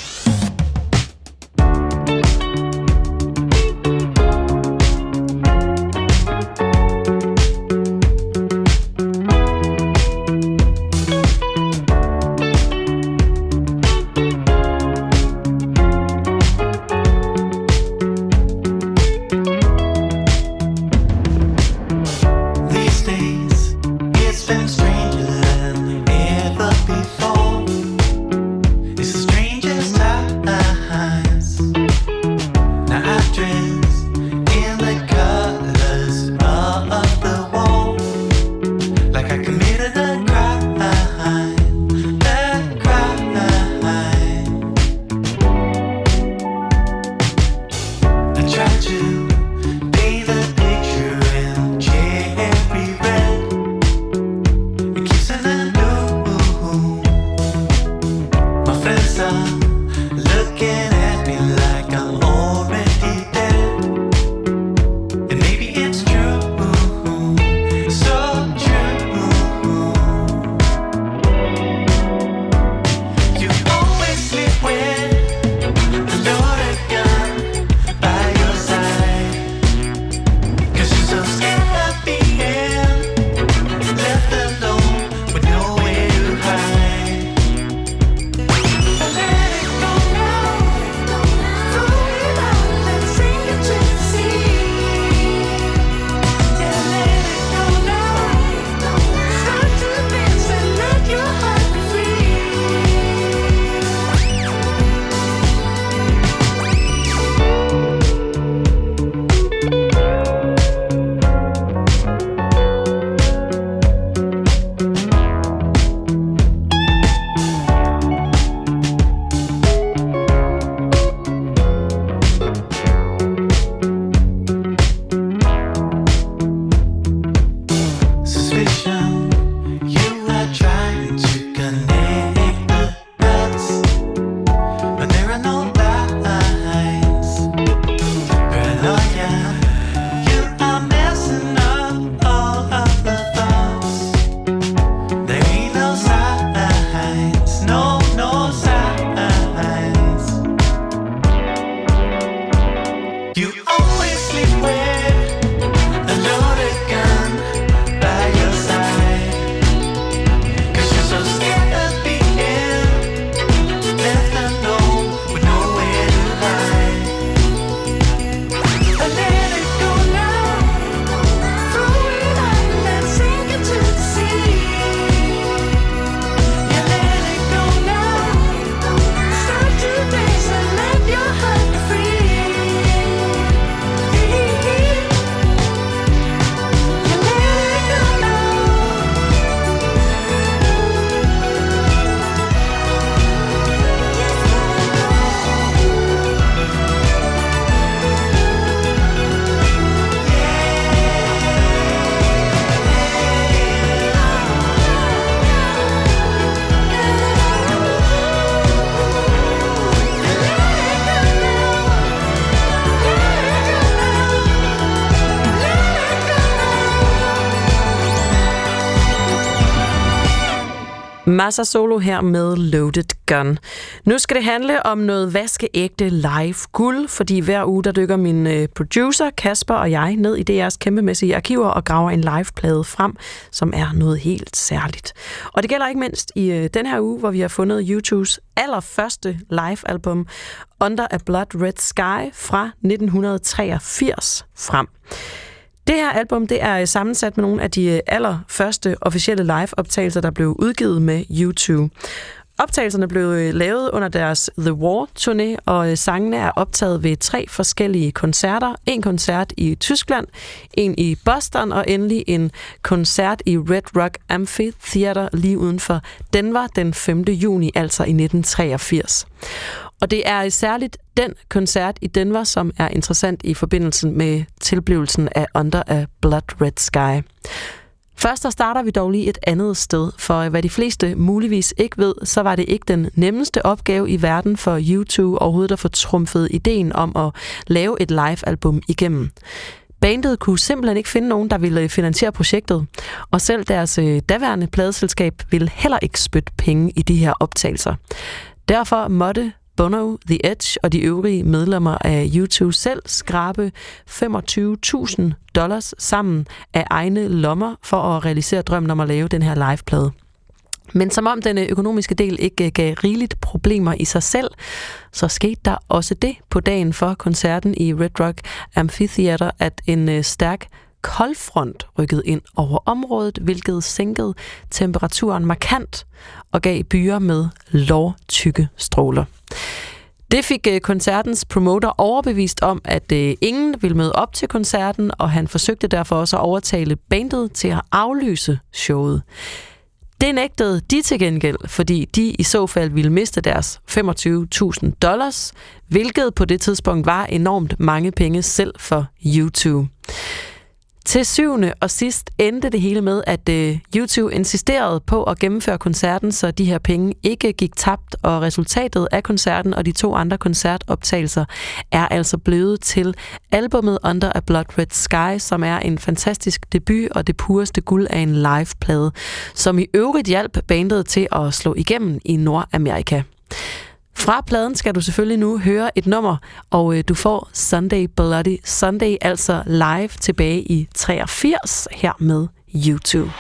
Massa Solo her med Loaded Gun. Nu skal det handle om noget vaskeægte live guld, fordi hver uge der dykker min øh, producer Kasper og jeg ned i DR's kæmpemæssige arkiver og graver en liveplade frem, som er noget helt særligt. Og det gælder ikke mindst i øh, den her uge, hvor vi har fundet YouTubes allerførste live-album Under a Blood Red Sky fra 1983 frem. Det her album det er øh, sammensat med nogle af de øh, allerførste officielle live-optagelser, der blev udgivet med YouTube. Optagelserne blev øh, lavet under deres The War-turné, og sangene er optaget ved tre forskellige koncerter. En koncert i Tyskland, en i Boston, og endelig en koncert i Red Rock Amphitheater lige uden for Denver den 5. juni, altså i 1983. Og det er særligt den koncert i Denver, som er interessant i forbindelse med tilblivelsen af Under a Blood Red Sky. Først der starter vi dog lige et andet sted, for hvad de fleste muligvis ikke ved, så var det ikke den nemmeste opgave i verden for YouTube overhovedet at få trumfet ideen om at lave et live-album igennem. Bandet kunne simpelthen ikke finde nogen, der ville finansiere projektet, og selv deres øh, daværende pladeselskab ville heller ikke spytte penge i de her optagelser. Derfor måtte Bono, The Edge og de øvrige medlemmer af YouTube selv skrabe 25.000 dollars sammen af egne lommer for at realisere drømmen om at lave den her liveplade. Men som om den økonomiske del ikke gav rigeligt problemer i sig selv, så skete der også det på dagen for koncerten i Red Rock Amphitheater, at en øh, stærk koldfront rykkede ind over området, hvilket sænkede temperaturen markant og gav byer med lovtykke stråler. Det fik øh, koncertens promoter overbevist om, at øh, ingen ville møde op til koncerten, og han forsøgte derfor også at overtale bandet til at aflyse showet. Det nægtede de til gengæld, fordi de i så fald ville miste deres 25.000 dollars, hvilket på det tidspunkt var enormt mange penge selv for YouTube. Til syvende og sidst endte det hele med, at øh, YouTube insisterede på at gennemføre koncerten, så de her penge ikke gik tabt, og resultatet af koncerten og de to andre koncertoptagelser er altså blevet til albummet Under a Blood Red Sky, som er en fantastisk debut og det pureste guld af en liveplade, som i øvrigt hjalp bandet til at slå igennem i Nordamerika. Fra pladen skal du selvfølgelig nu høre et nummer, og øh, du får Sunday Bloody Sunday, altså live tilbage i 83 her med YouTube.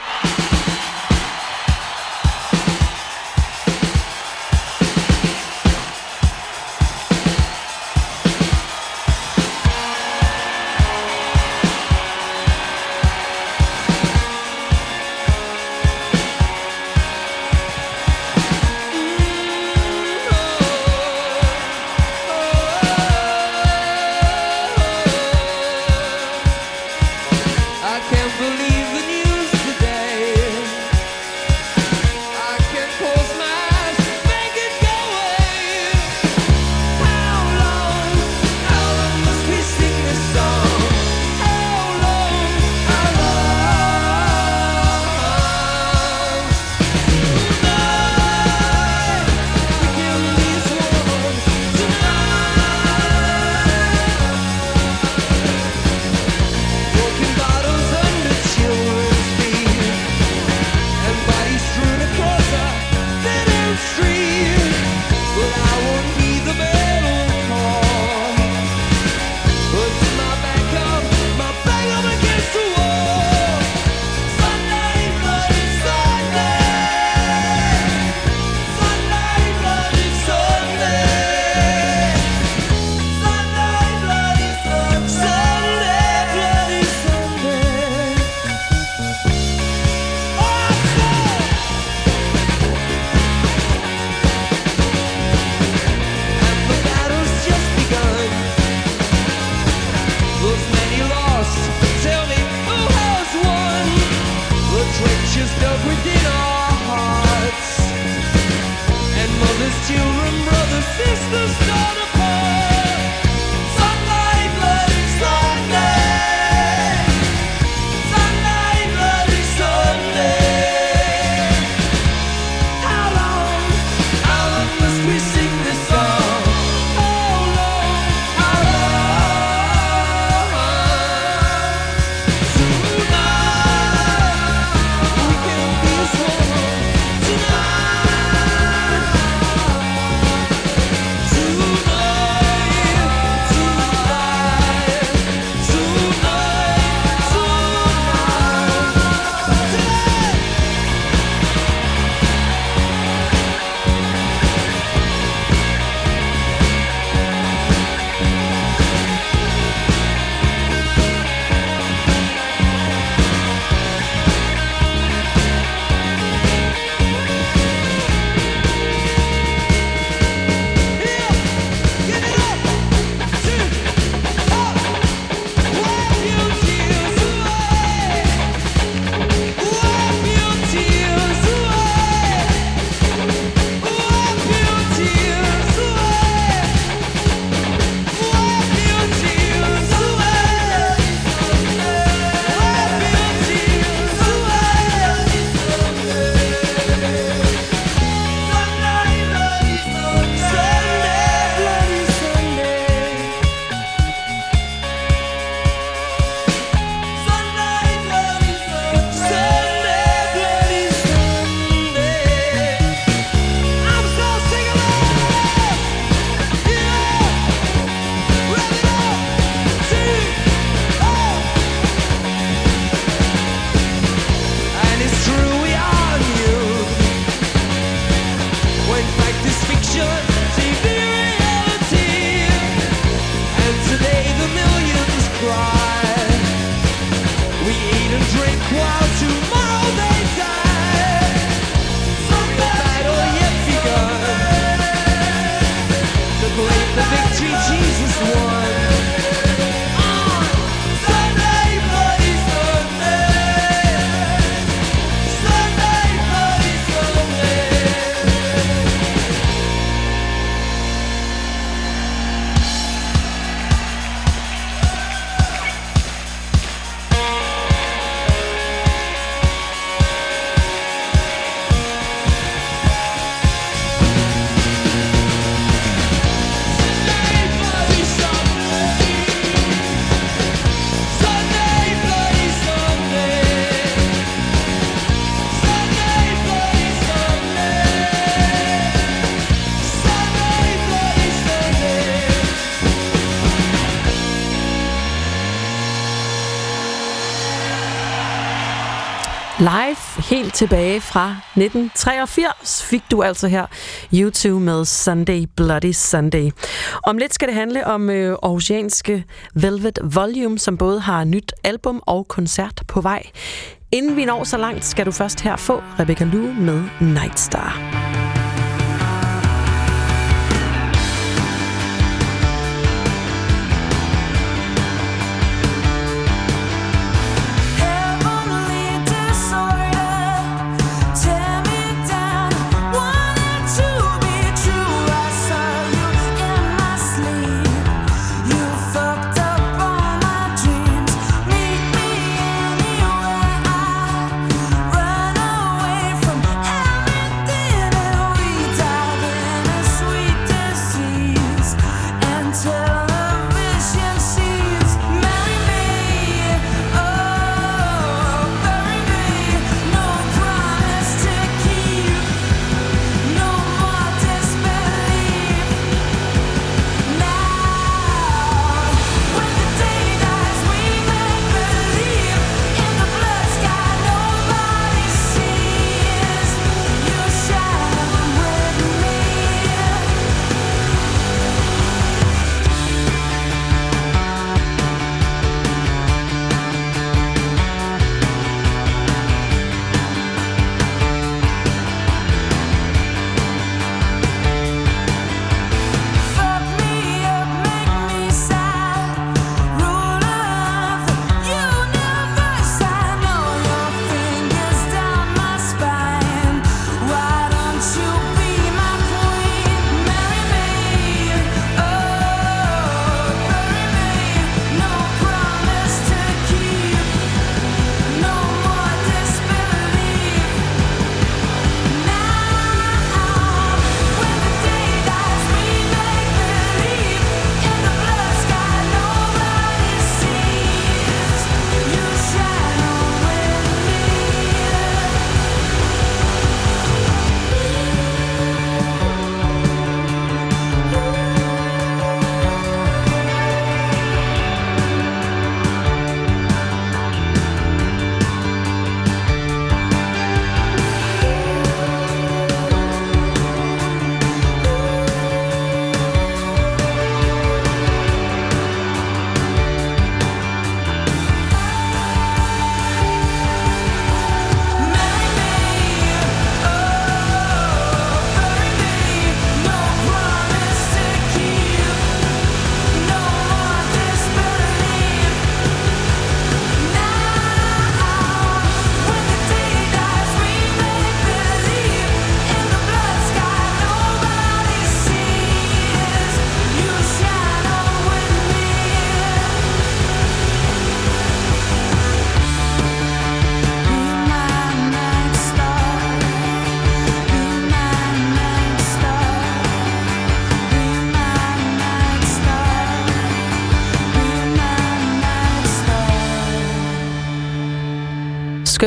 Tilbage fra 1983 fik du altså her YouTube med Sunday Bloody Sunday. Om lidt skal det handle om øh, Aarhusianske Velvet Volume, som både har nyt album og koncert på vej. Inden vi når så langt, skal du først her få Rebecca Lou med Nightstar.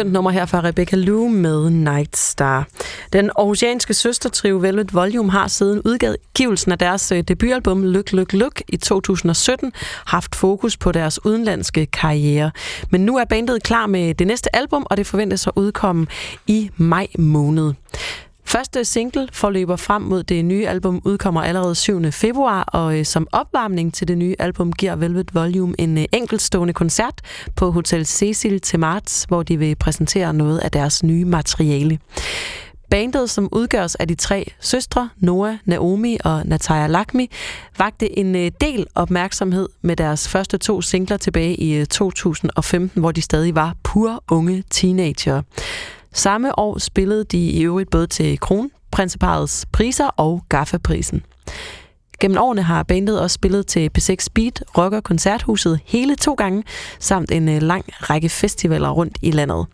Skønt nummer her fra Rebecca Lou med Night Star. Den aarhusianske søstertrio Velvet Volume har siden udgivelsen af deres øh, debutalbum Look Look Look i 2017 haft fokus på deres udenlandske karriere. Men nu er bandet klar med det næste album, og det forventes at udkomme i maj måned. Første single forløber frem mod det nye album udkommer allerede 7. februar, og øh, som opvarmning til det nye album giver Velvet Volume en øh, enkeltstående koncert på Hotel Cecil til marts, hvor de vil præsentere noget af deres nye materiale. Bandet, som udgøres af de tre søstre, Noah, Naomi og Nataya Lakmi, vagte en øh, del opmærksomhed med deres første to singler tilbage i 2015, hvor de stadig var pur unge teenager. Samme år spillede de i øvrigt både til Kronprinseparets priser og Gaffa-prisen. Gennem årene har bandet også spillet til P6 Speed, Rocker Koncerthuset hele to gange, samt en øh, lang række festivaler rundt i landet.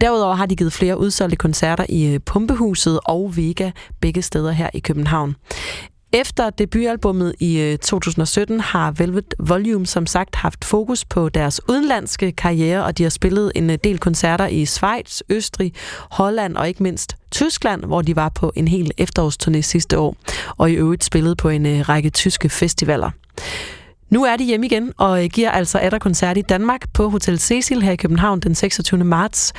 Derudover har de givet flere udsolgte koncerter i øh, Pumpehuset og Vega, begge steder her i København. Efter debutalbummet i øh, 2017 har Velvet Volume som sagt haft fokus på deres udenlandske karriere, og de har spillet en øh, del koncerter i Schweiz, Østrig, Holland og ikke mindst Tyskland, hvor de var på en hel efterårsturné sidste år, og i øvrigt spillet på en øh, række tyske festivaler. Nu er de hjemme igen og øh, giver altså atter koncert i Danmark på Hotel Cecil her i København den 26. marts.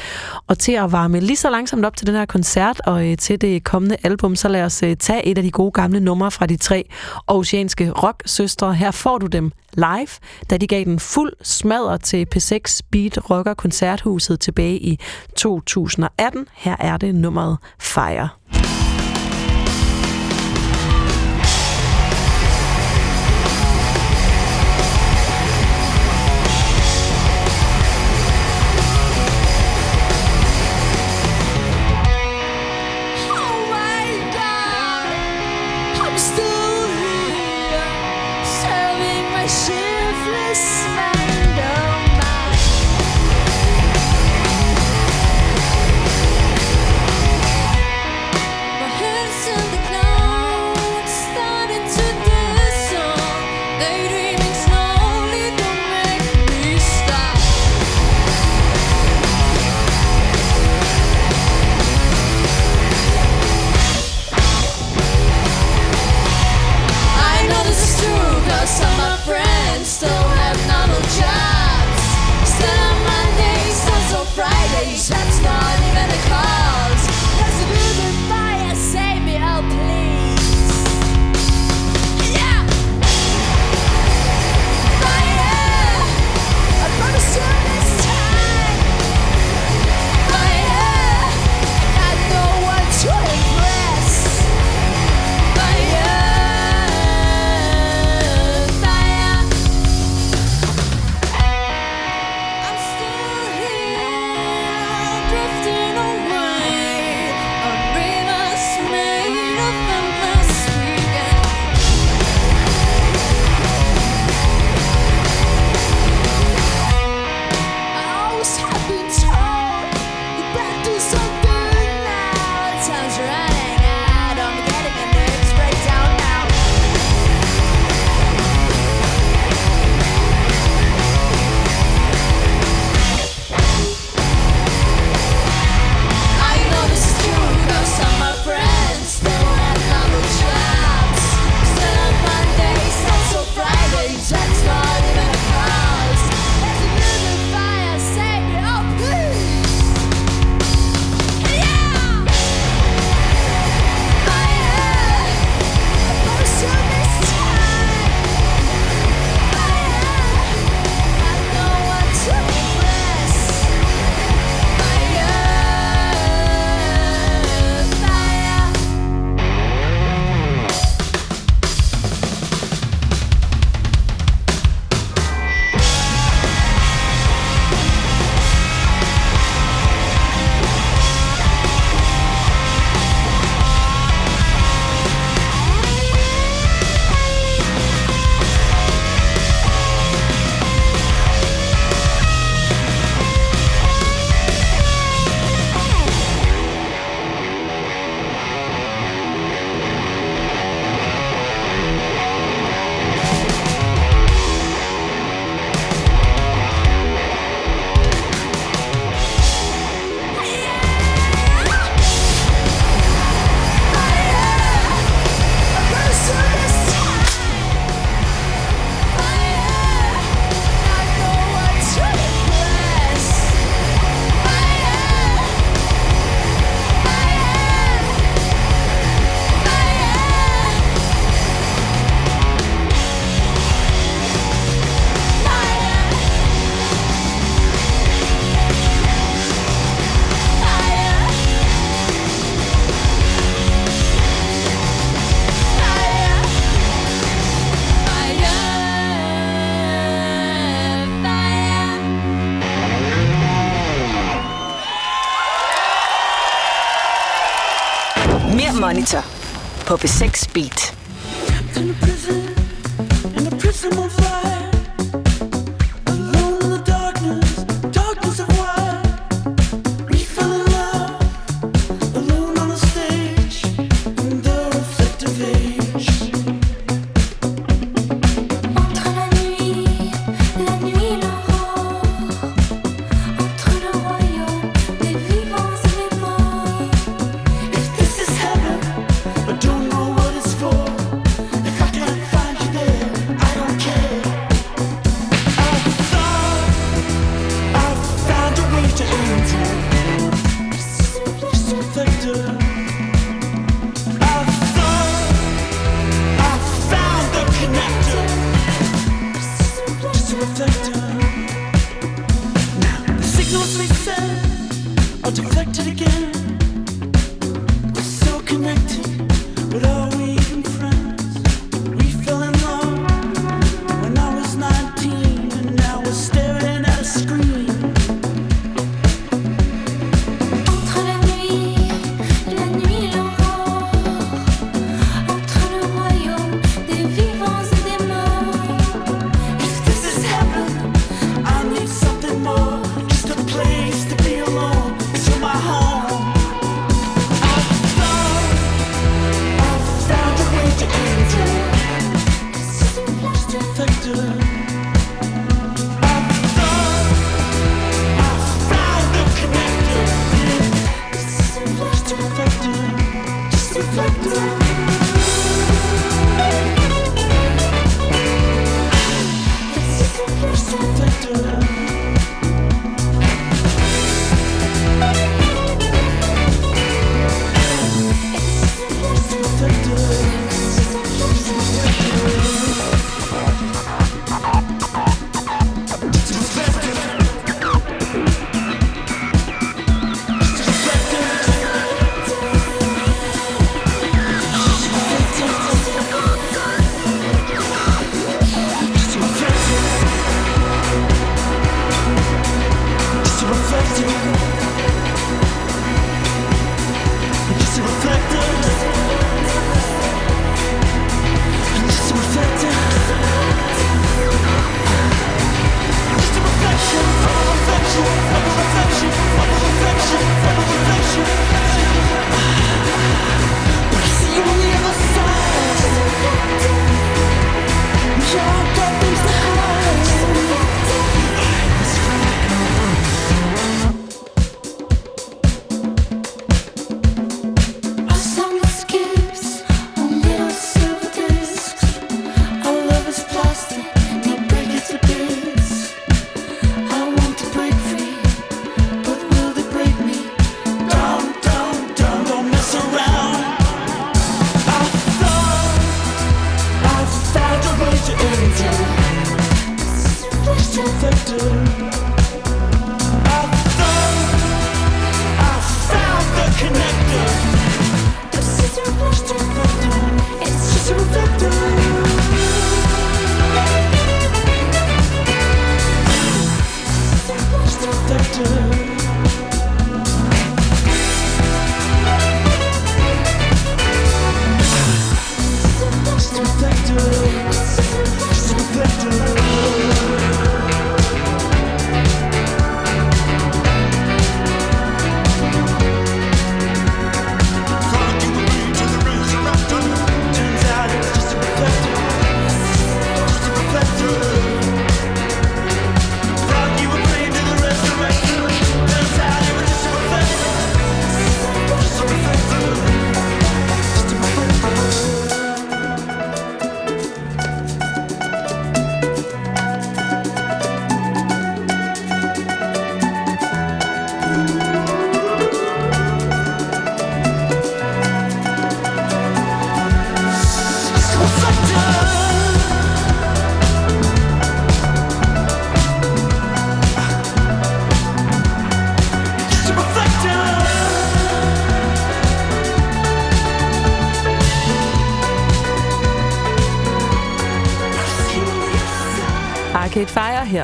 Og til at varme lige så langsomt op til den her koncert og øh, til det kommende album, så lad os øh, tage et af de gode gamle numre fra de tre oceanske rock-søstre. Her får du dem live, da de gav den fuld smadder til P6 Beat Rocker Koncerthuset tilbage i 2018. Her er det nummeret Fire.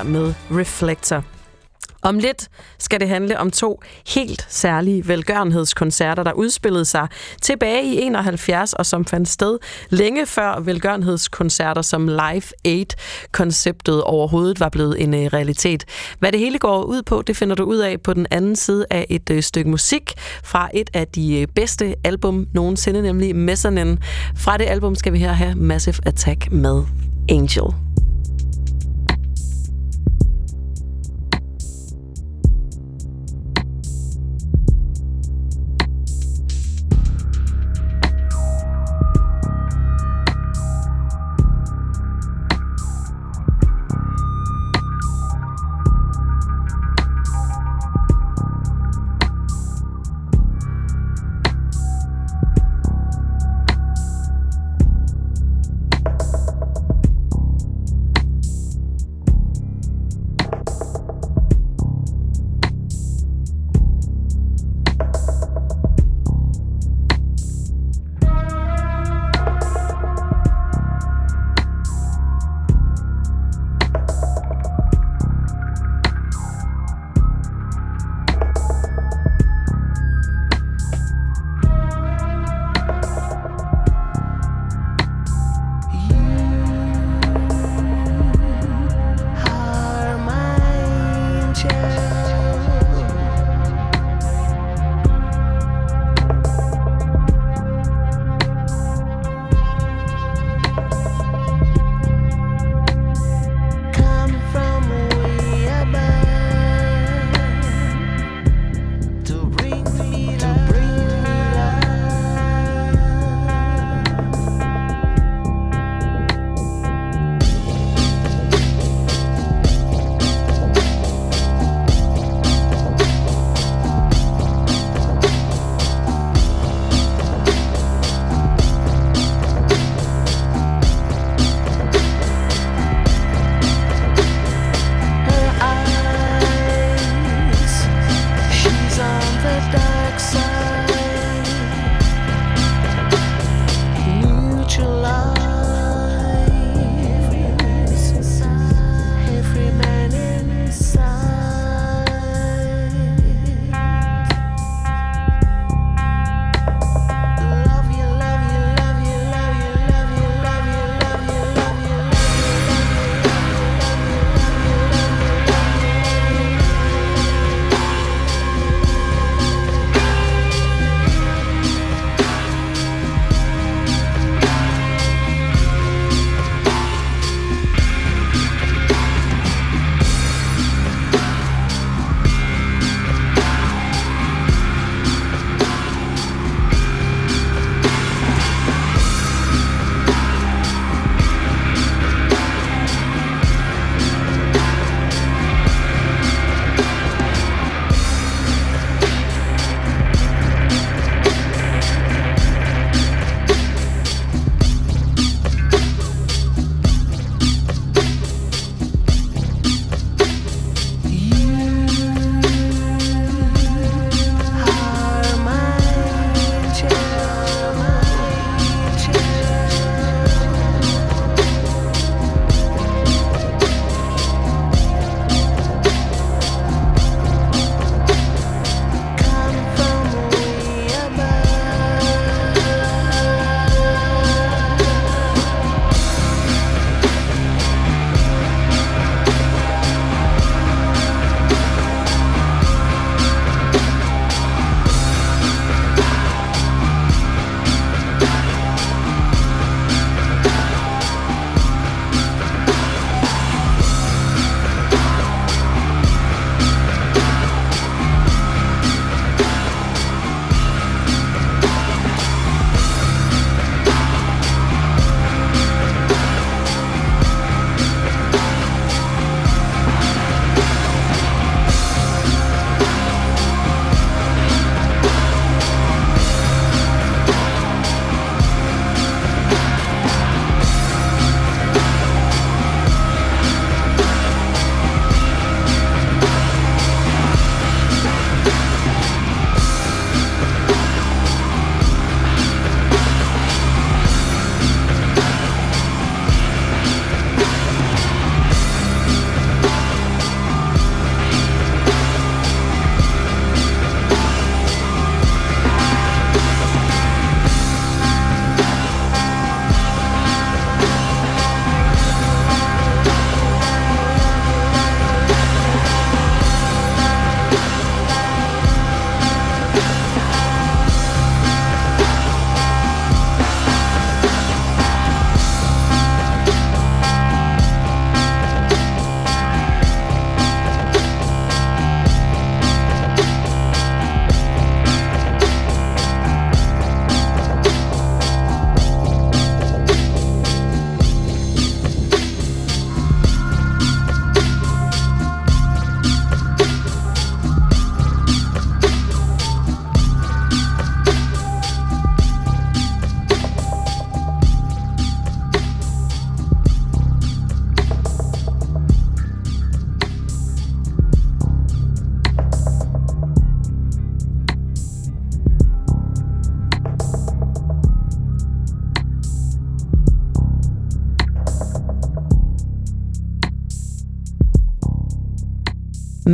Med Reflector. Om lidt skal det handle om to helt særlige velgørenhedskoncerter, der udspillede sig tilbage i 71 og som fandt sted længe før velgørenhedskoncerter som Live Aid-konceptet overhovedet var blevet en øh, realitet. Hvad det hele går ud på, det finder du ud af på den anden side af et øh, stykke musik fra et af de øh, bedste album nogensinde, nemlig Mezzanine. Fra det album skal vi her have Massive Attack med Angel.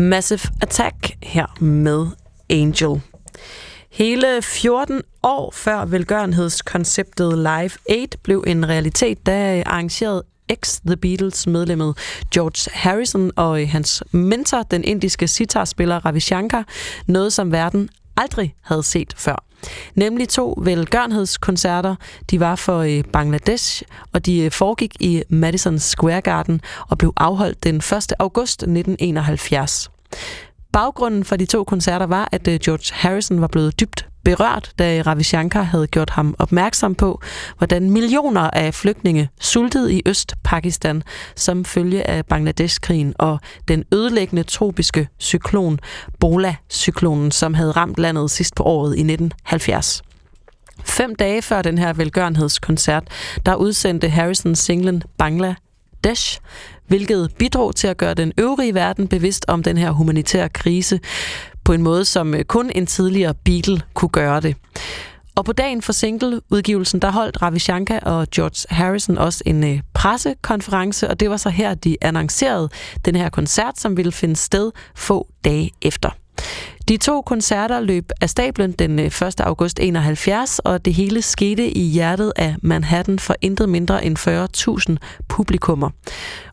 Massive Attack her med Angel. Hele 14 år før velgørenhedskonceptet Live Aid blev en realitet, der arrangerede ex The Beatles medlemmet George Harrison og hans mentor, den indiske sitarspiller Ravi Shankar, noget som verden aldrig havde set før. Nemlig to velgørenhedskoncerter. De var for øh, Bangladesh, og de øh, foregik i Madison Square Garden og blev afholdt den 1. august 1971. Baggrunden for de to koncerter var, at øh, George Harrison var blevet dybt berørt, da Ravi Shankar havde gjort ham opmærksom på, hvordan millioner af flygtninge sultede i Øst-Pakistan som følge af Bangladesh-krigen og den ødelæggende tropiske cyklon, Bola-cyklonen, som havde ramt landet sidst på året i 1970. Fem dage før den her velgørenhedskoncert, der udsendte Harrison singlen Bangladesh, hvilket bidrog til at gøre den øvrige verden bevidst om den her humanitære krise på en måde, som øh, kun en tidligere Beatle kunne gøre det. Og på dagen for singleudgivelsen, der holdt Ravi Shankar og George Harrison også en øh, pressekonference, og det var så her, de annoncerede den her koncert, som ville finde sted få dage efter. De to koncerter løb af stablen den øh, 1. August 71, og det hele skete i hjertet af Manhattan for intet mindre end 40.000 publikummer.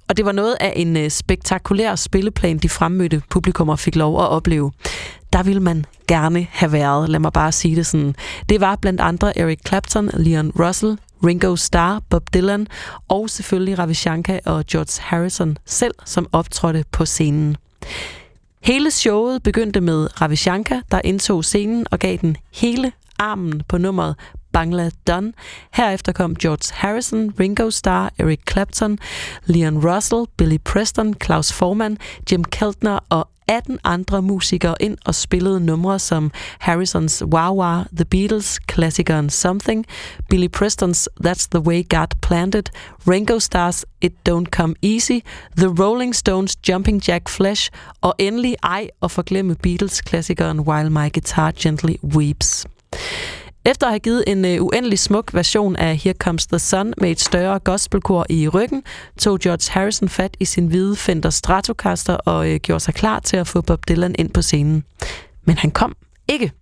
Og det var noget af en øh, spektakulær spilleplan, de fremmødte publikummer fik lov at opleve. Der ville man gerne have været, lad mig bare sige det sådan. Det var blandt andre Eric Clapton, Leon Russell, Ringo Starr, Bob Dylan og selvfølgelig Ravi Shankar og George Harrison selv, som optrådte på scenen. Hele showet begyndte med Ravi Shankar, der indtog scenen og gav den hele armen på nummeret Bangla Dunn. Herefter kom George Harrison, Ringo Starr, Eric Clapton, Leon Russell, Billy Preston, Klaus Forman, Jim Keltner og 18 andre musikere ind og spillede numre som Harrisons Wow Wow, The Beatles, klassikeren Something, Billy Preston's That's the Way God Planned It, Ringo Starr's It Don't Come Easy, The Rolling Stones Jumping Jack Flash og endelig ej og forglemme Beatles-klassikeren While My Guitar Gently Weeps. Efter at have givet en øh, uendelig smuk version af Here Comes the Sun med et større gospelkor i ryggen, tog George Harrison fat i sin hvide Fender Stratocaster og øh, gjorde sig klar til at få Bob Dylan ind på scenen. Men han kom ikke.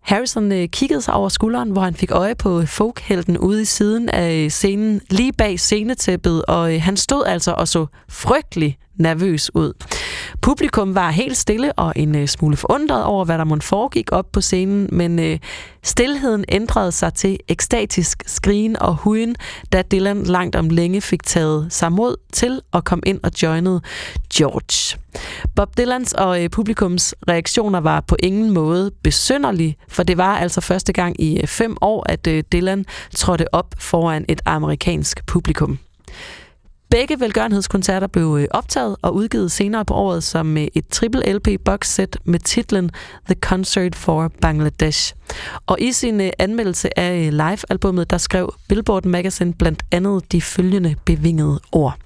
Harrison øh, kiggede sig over skulderen, hvor han fik øje på folkhelten ude i siden af scenen, lige bag scenetæppet, og han stod altså og så frygtelig nervøs ud. Publikum var helt stille og en øh, smule forundret over, hvad der måtte foregik op på scenen, men øh, stillheden ændrede sig til ekstatisk skrigen og huden, da Dylan langt om længe fik taget sig mod til at komme ind og joinede George. Bob Dylans og øh, publikums reaktioner var på ingen måde besynderlige, for det var altså første gang i øh, fem år, at øh, Dylan trådte op foran et amerikansk publikum. Begge velgørenhedskoncerter blev øh, optaget og udgivet senere på året som øh, et triple LP boxset med titlen The Concert for Bangladesh. Og i sin øh, anmeldelse af live-albummet, der skrev Billboard Magazine blandt andet de følgende bevingede ord.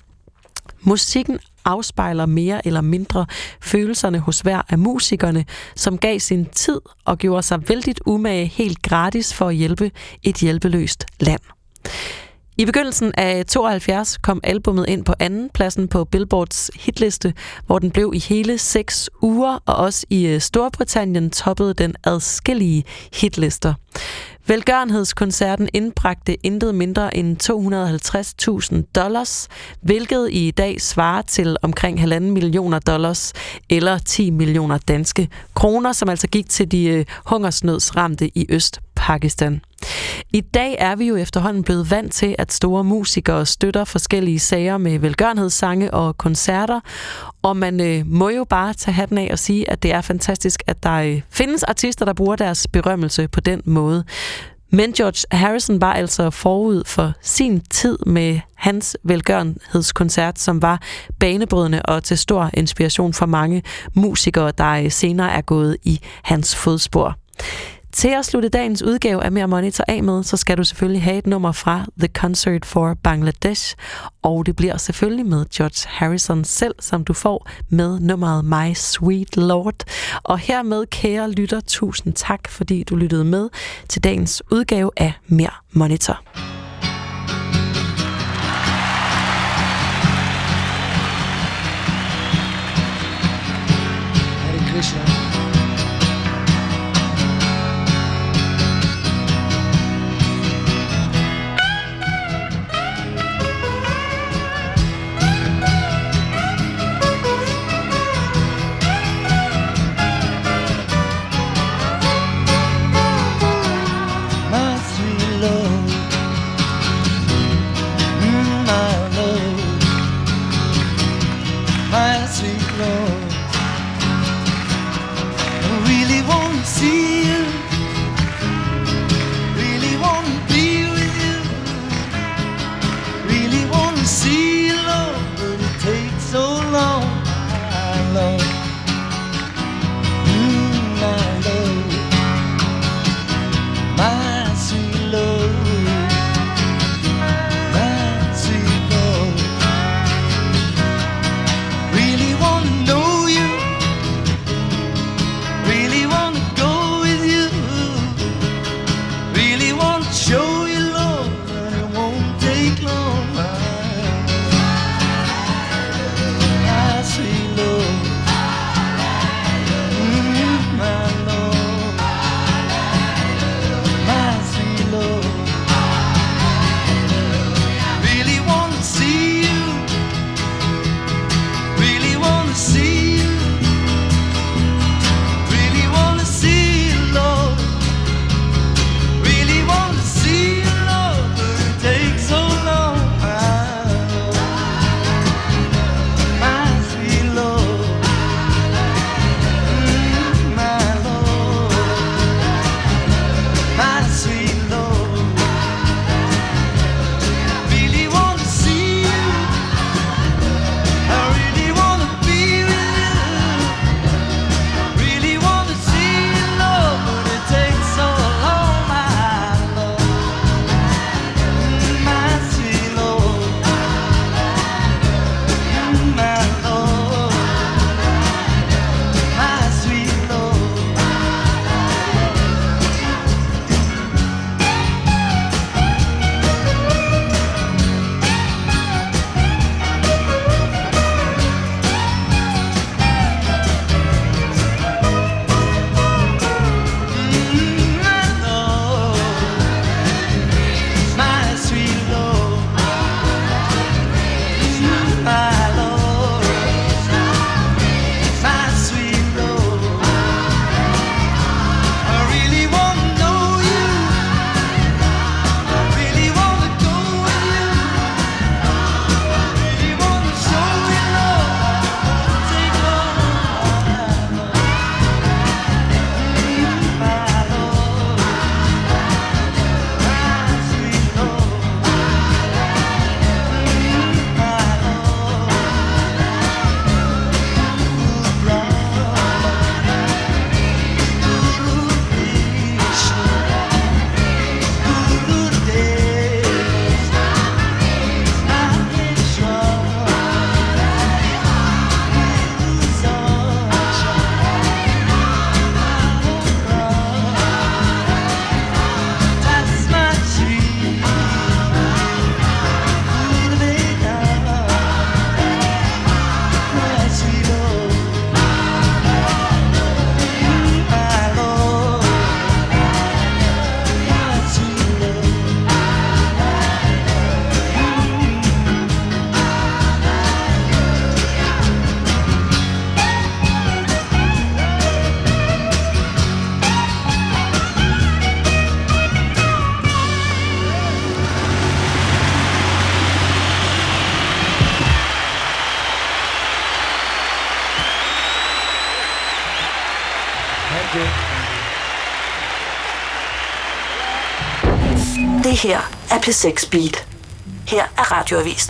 Musikken afspejler mere eller mindre følelserne hos hver af musikerne, som gav sin tid og gjorde sig vældig umage helt gratis for at hjælpe et hjælpeløst land. I begyndelsen af 72 kom albummet ind på anden pladsen på Billboards hitliste, hvor den blev i hele seks uger, og også i øh, Storbritannien toppede den adskillige hitlister. Velgørenhedskoncerten indbragte intet mindre end 250.000 dollars, hvilket i dag svarer til omkring 1,5 millioner dollars eller 10 millioner danske kroner, som altså gik til de øh, hungersnødsramte i Øst Pakistan. I dag er vi jo efterhånden blevet vant til, at store musikere støtter forskellige sager med velgørenhedssange og koncerter, og man øh, må jo bare tage hatten af og sige, at det er fantastisk, at der øh, findes artister, der bruger deres berømmelse på den måde. Men George Harrison var altså forud for sin tid med hans velgørenhedskoncert, som var banebrydende og til stor inspiration for mange musikere, der øh, senere er gået i hans fodspor. Til at slutte dagens udgave af Mere Monitor af med, så skal du selvfølgelig have et nummer fra The Concert for Bangladesh, og det bliver selvfølgelig med George Harrison selv, som du får med nummeret My Sweet Lord. Og hermed, kære lytter, tusind tak, fordi du lyttede med til dagens udgave af Mere Monitor. Krishna. My her er P6 Beat. Her er Radioavisen.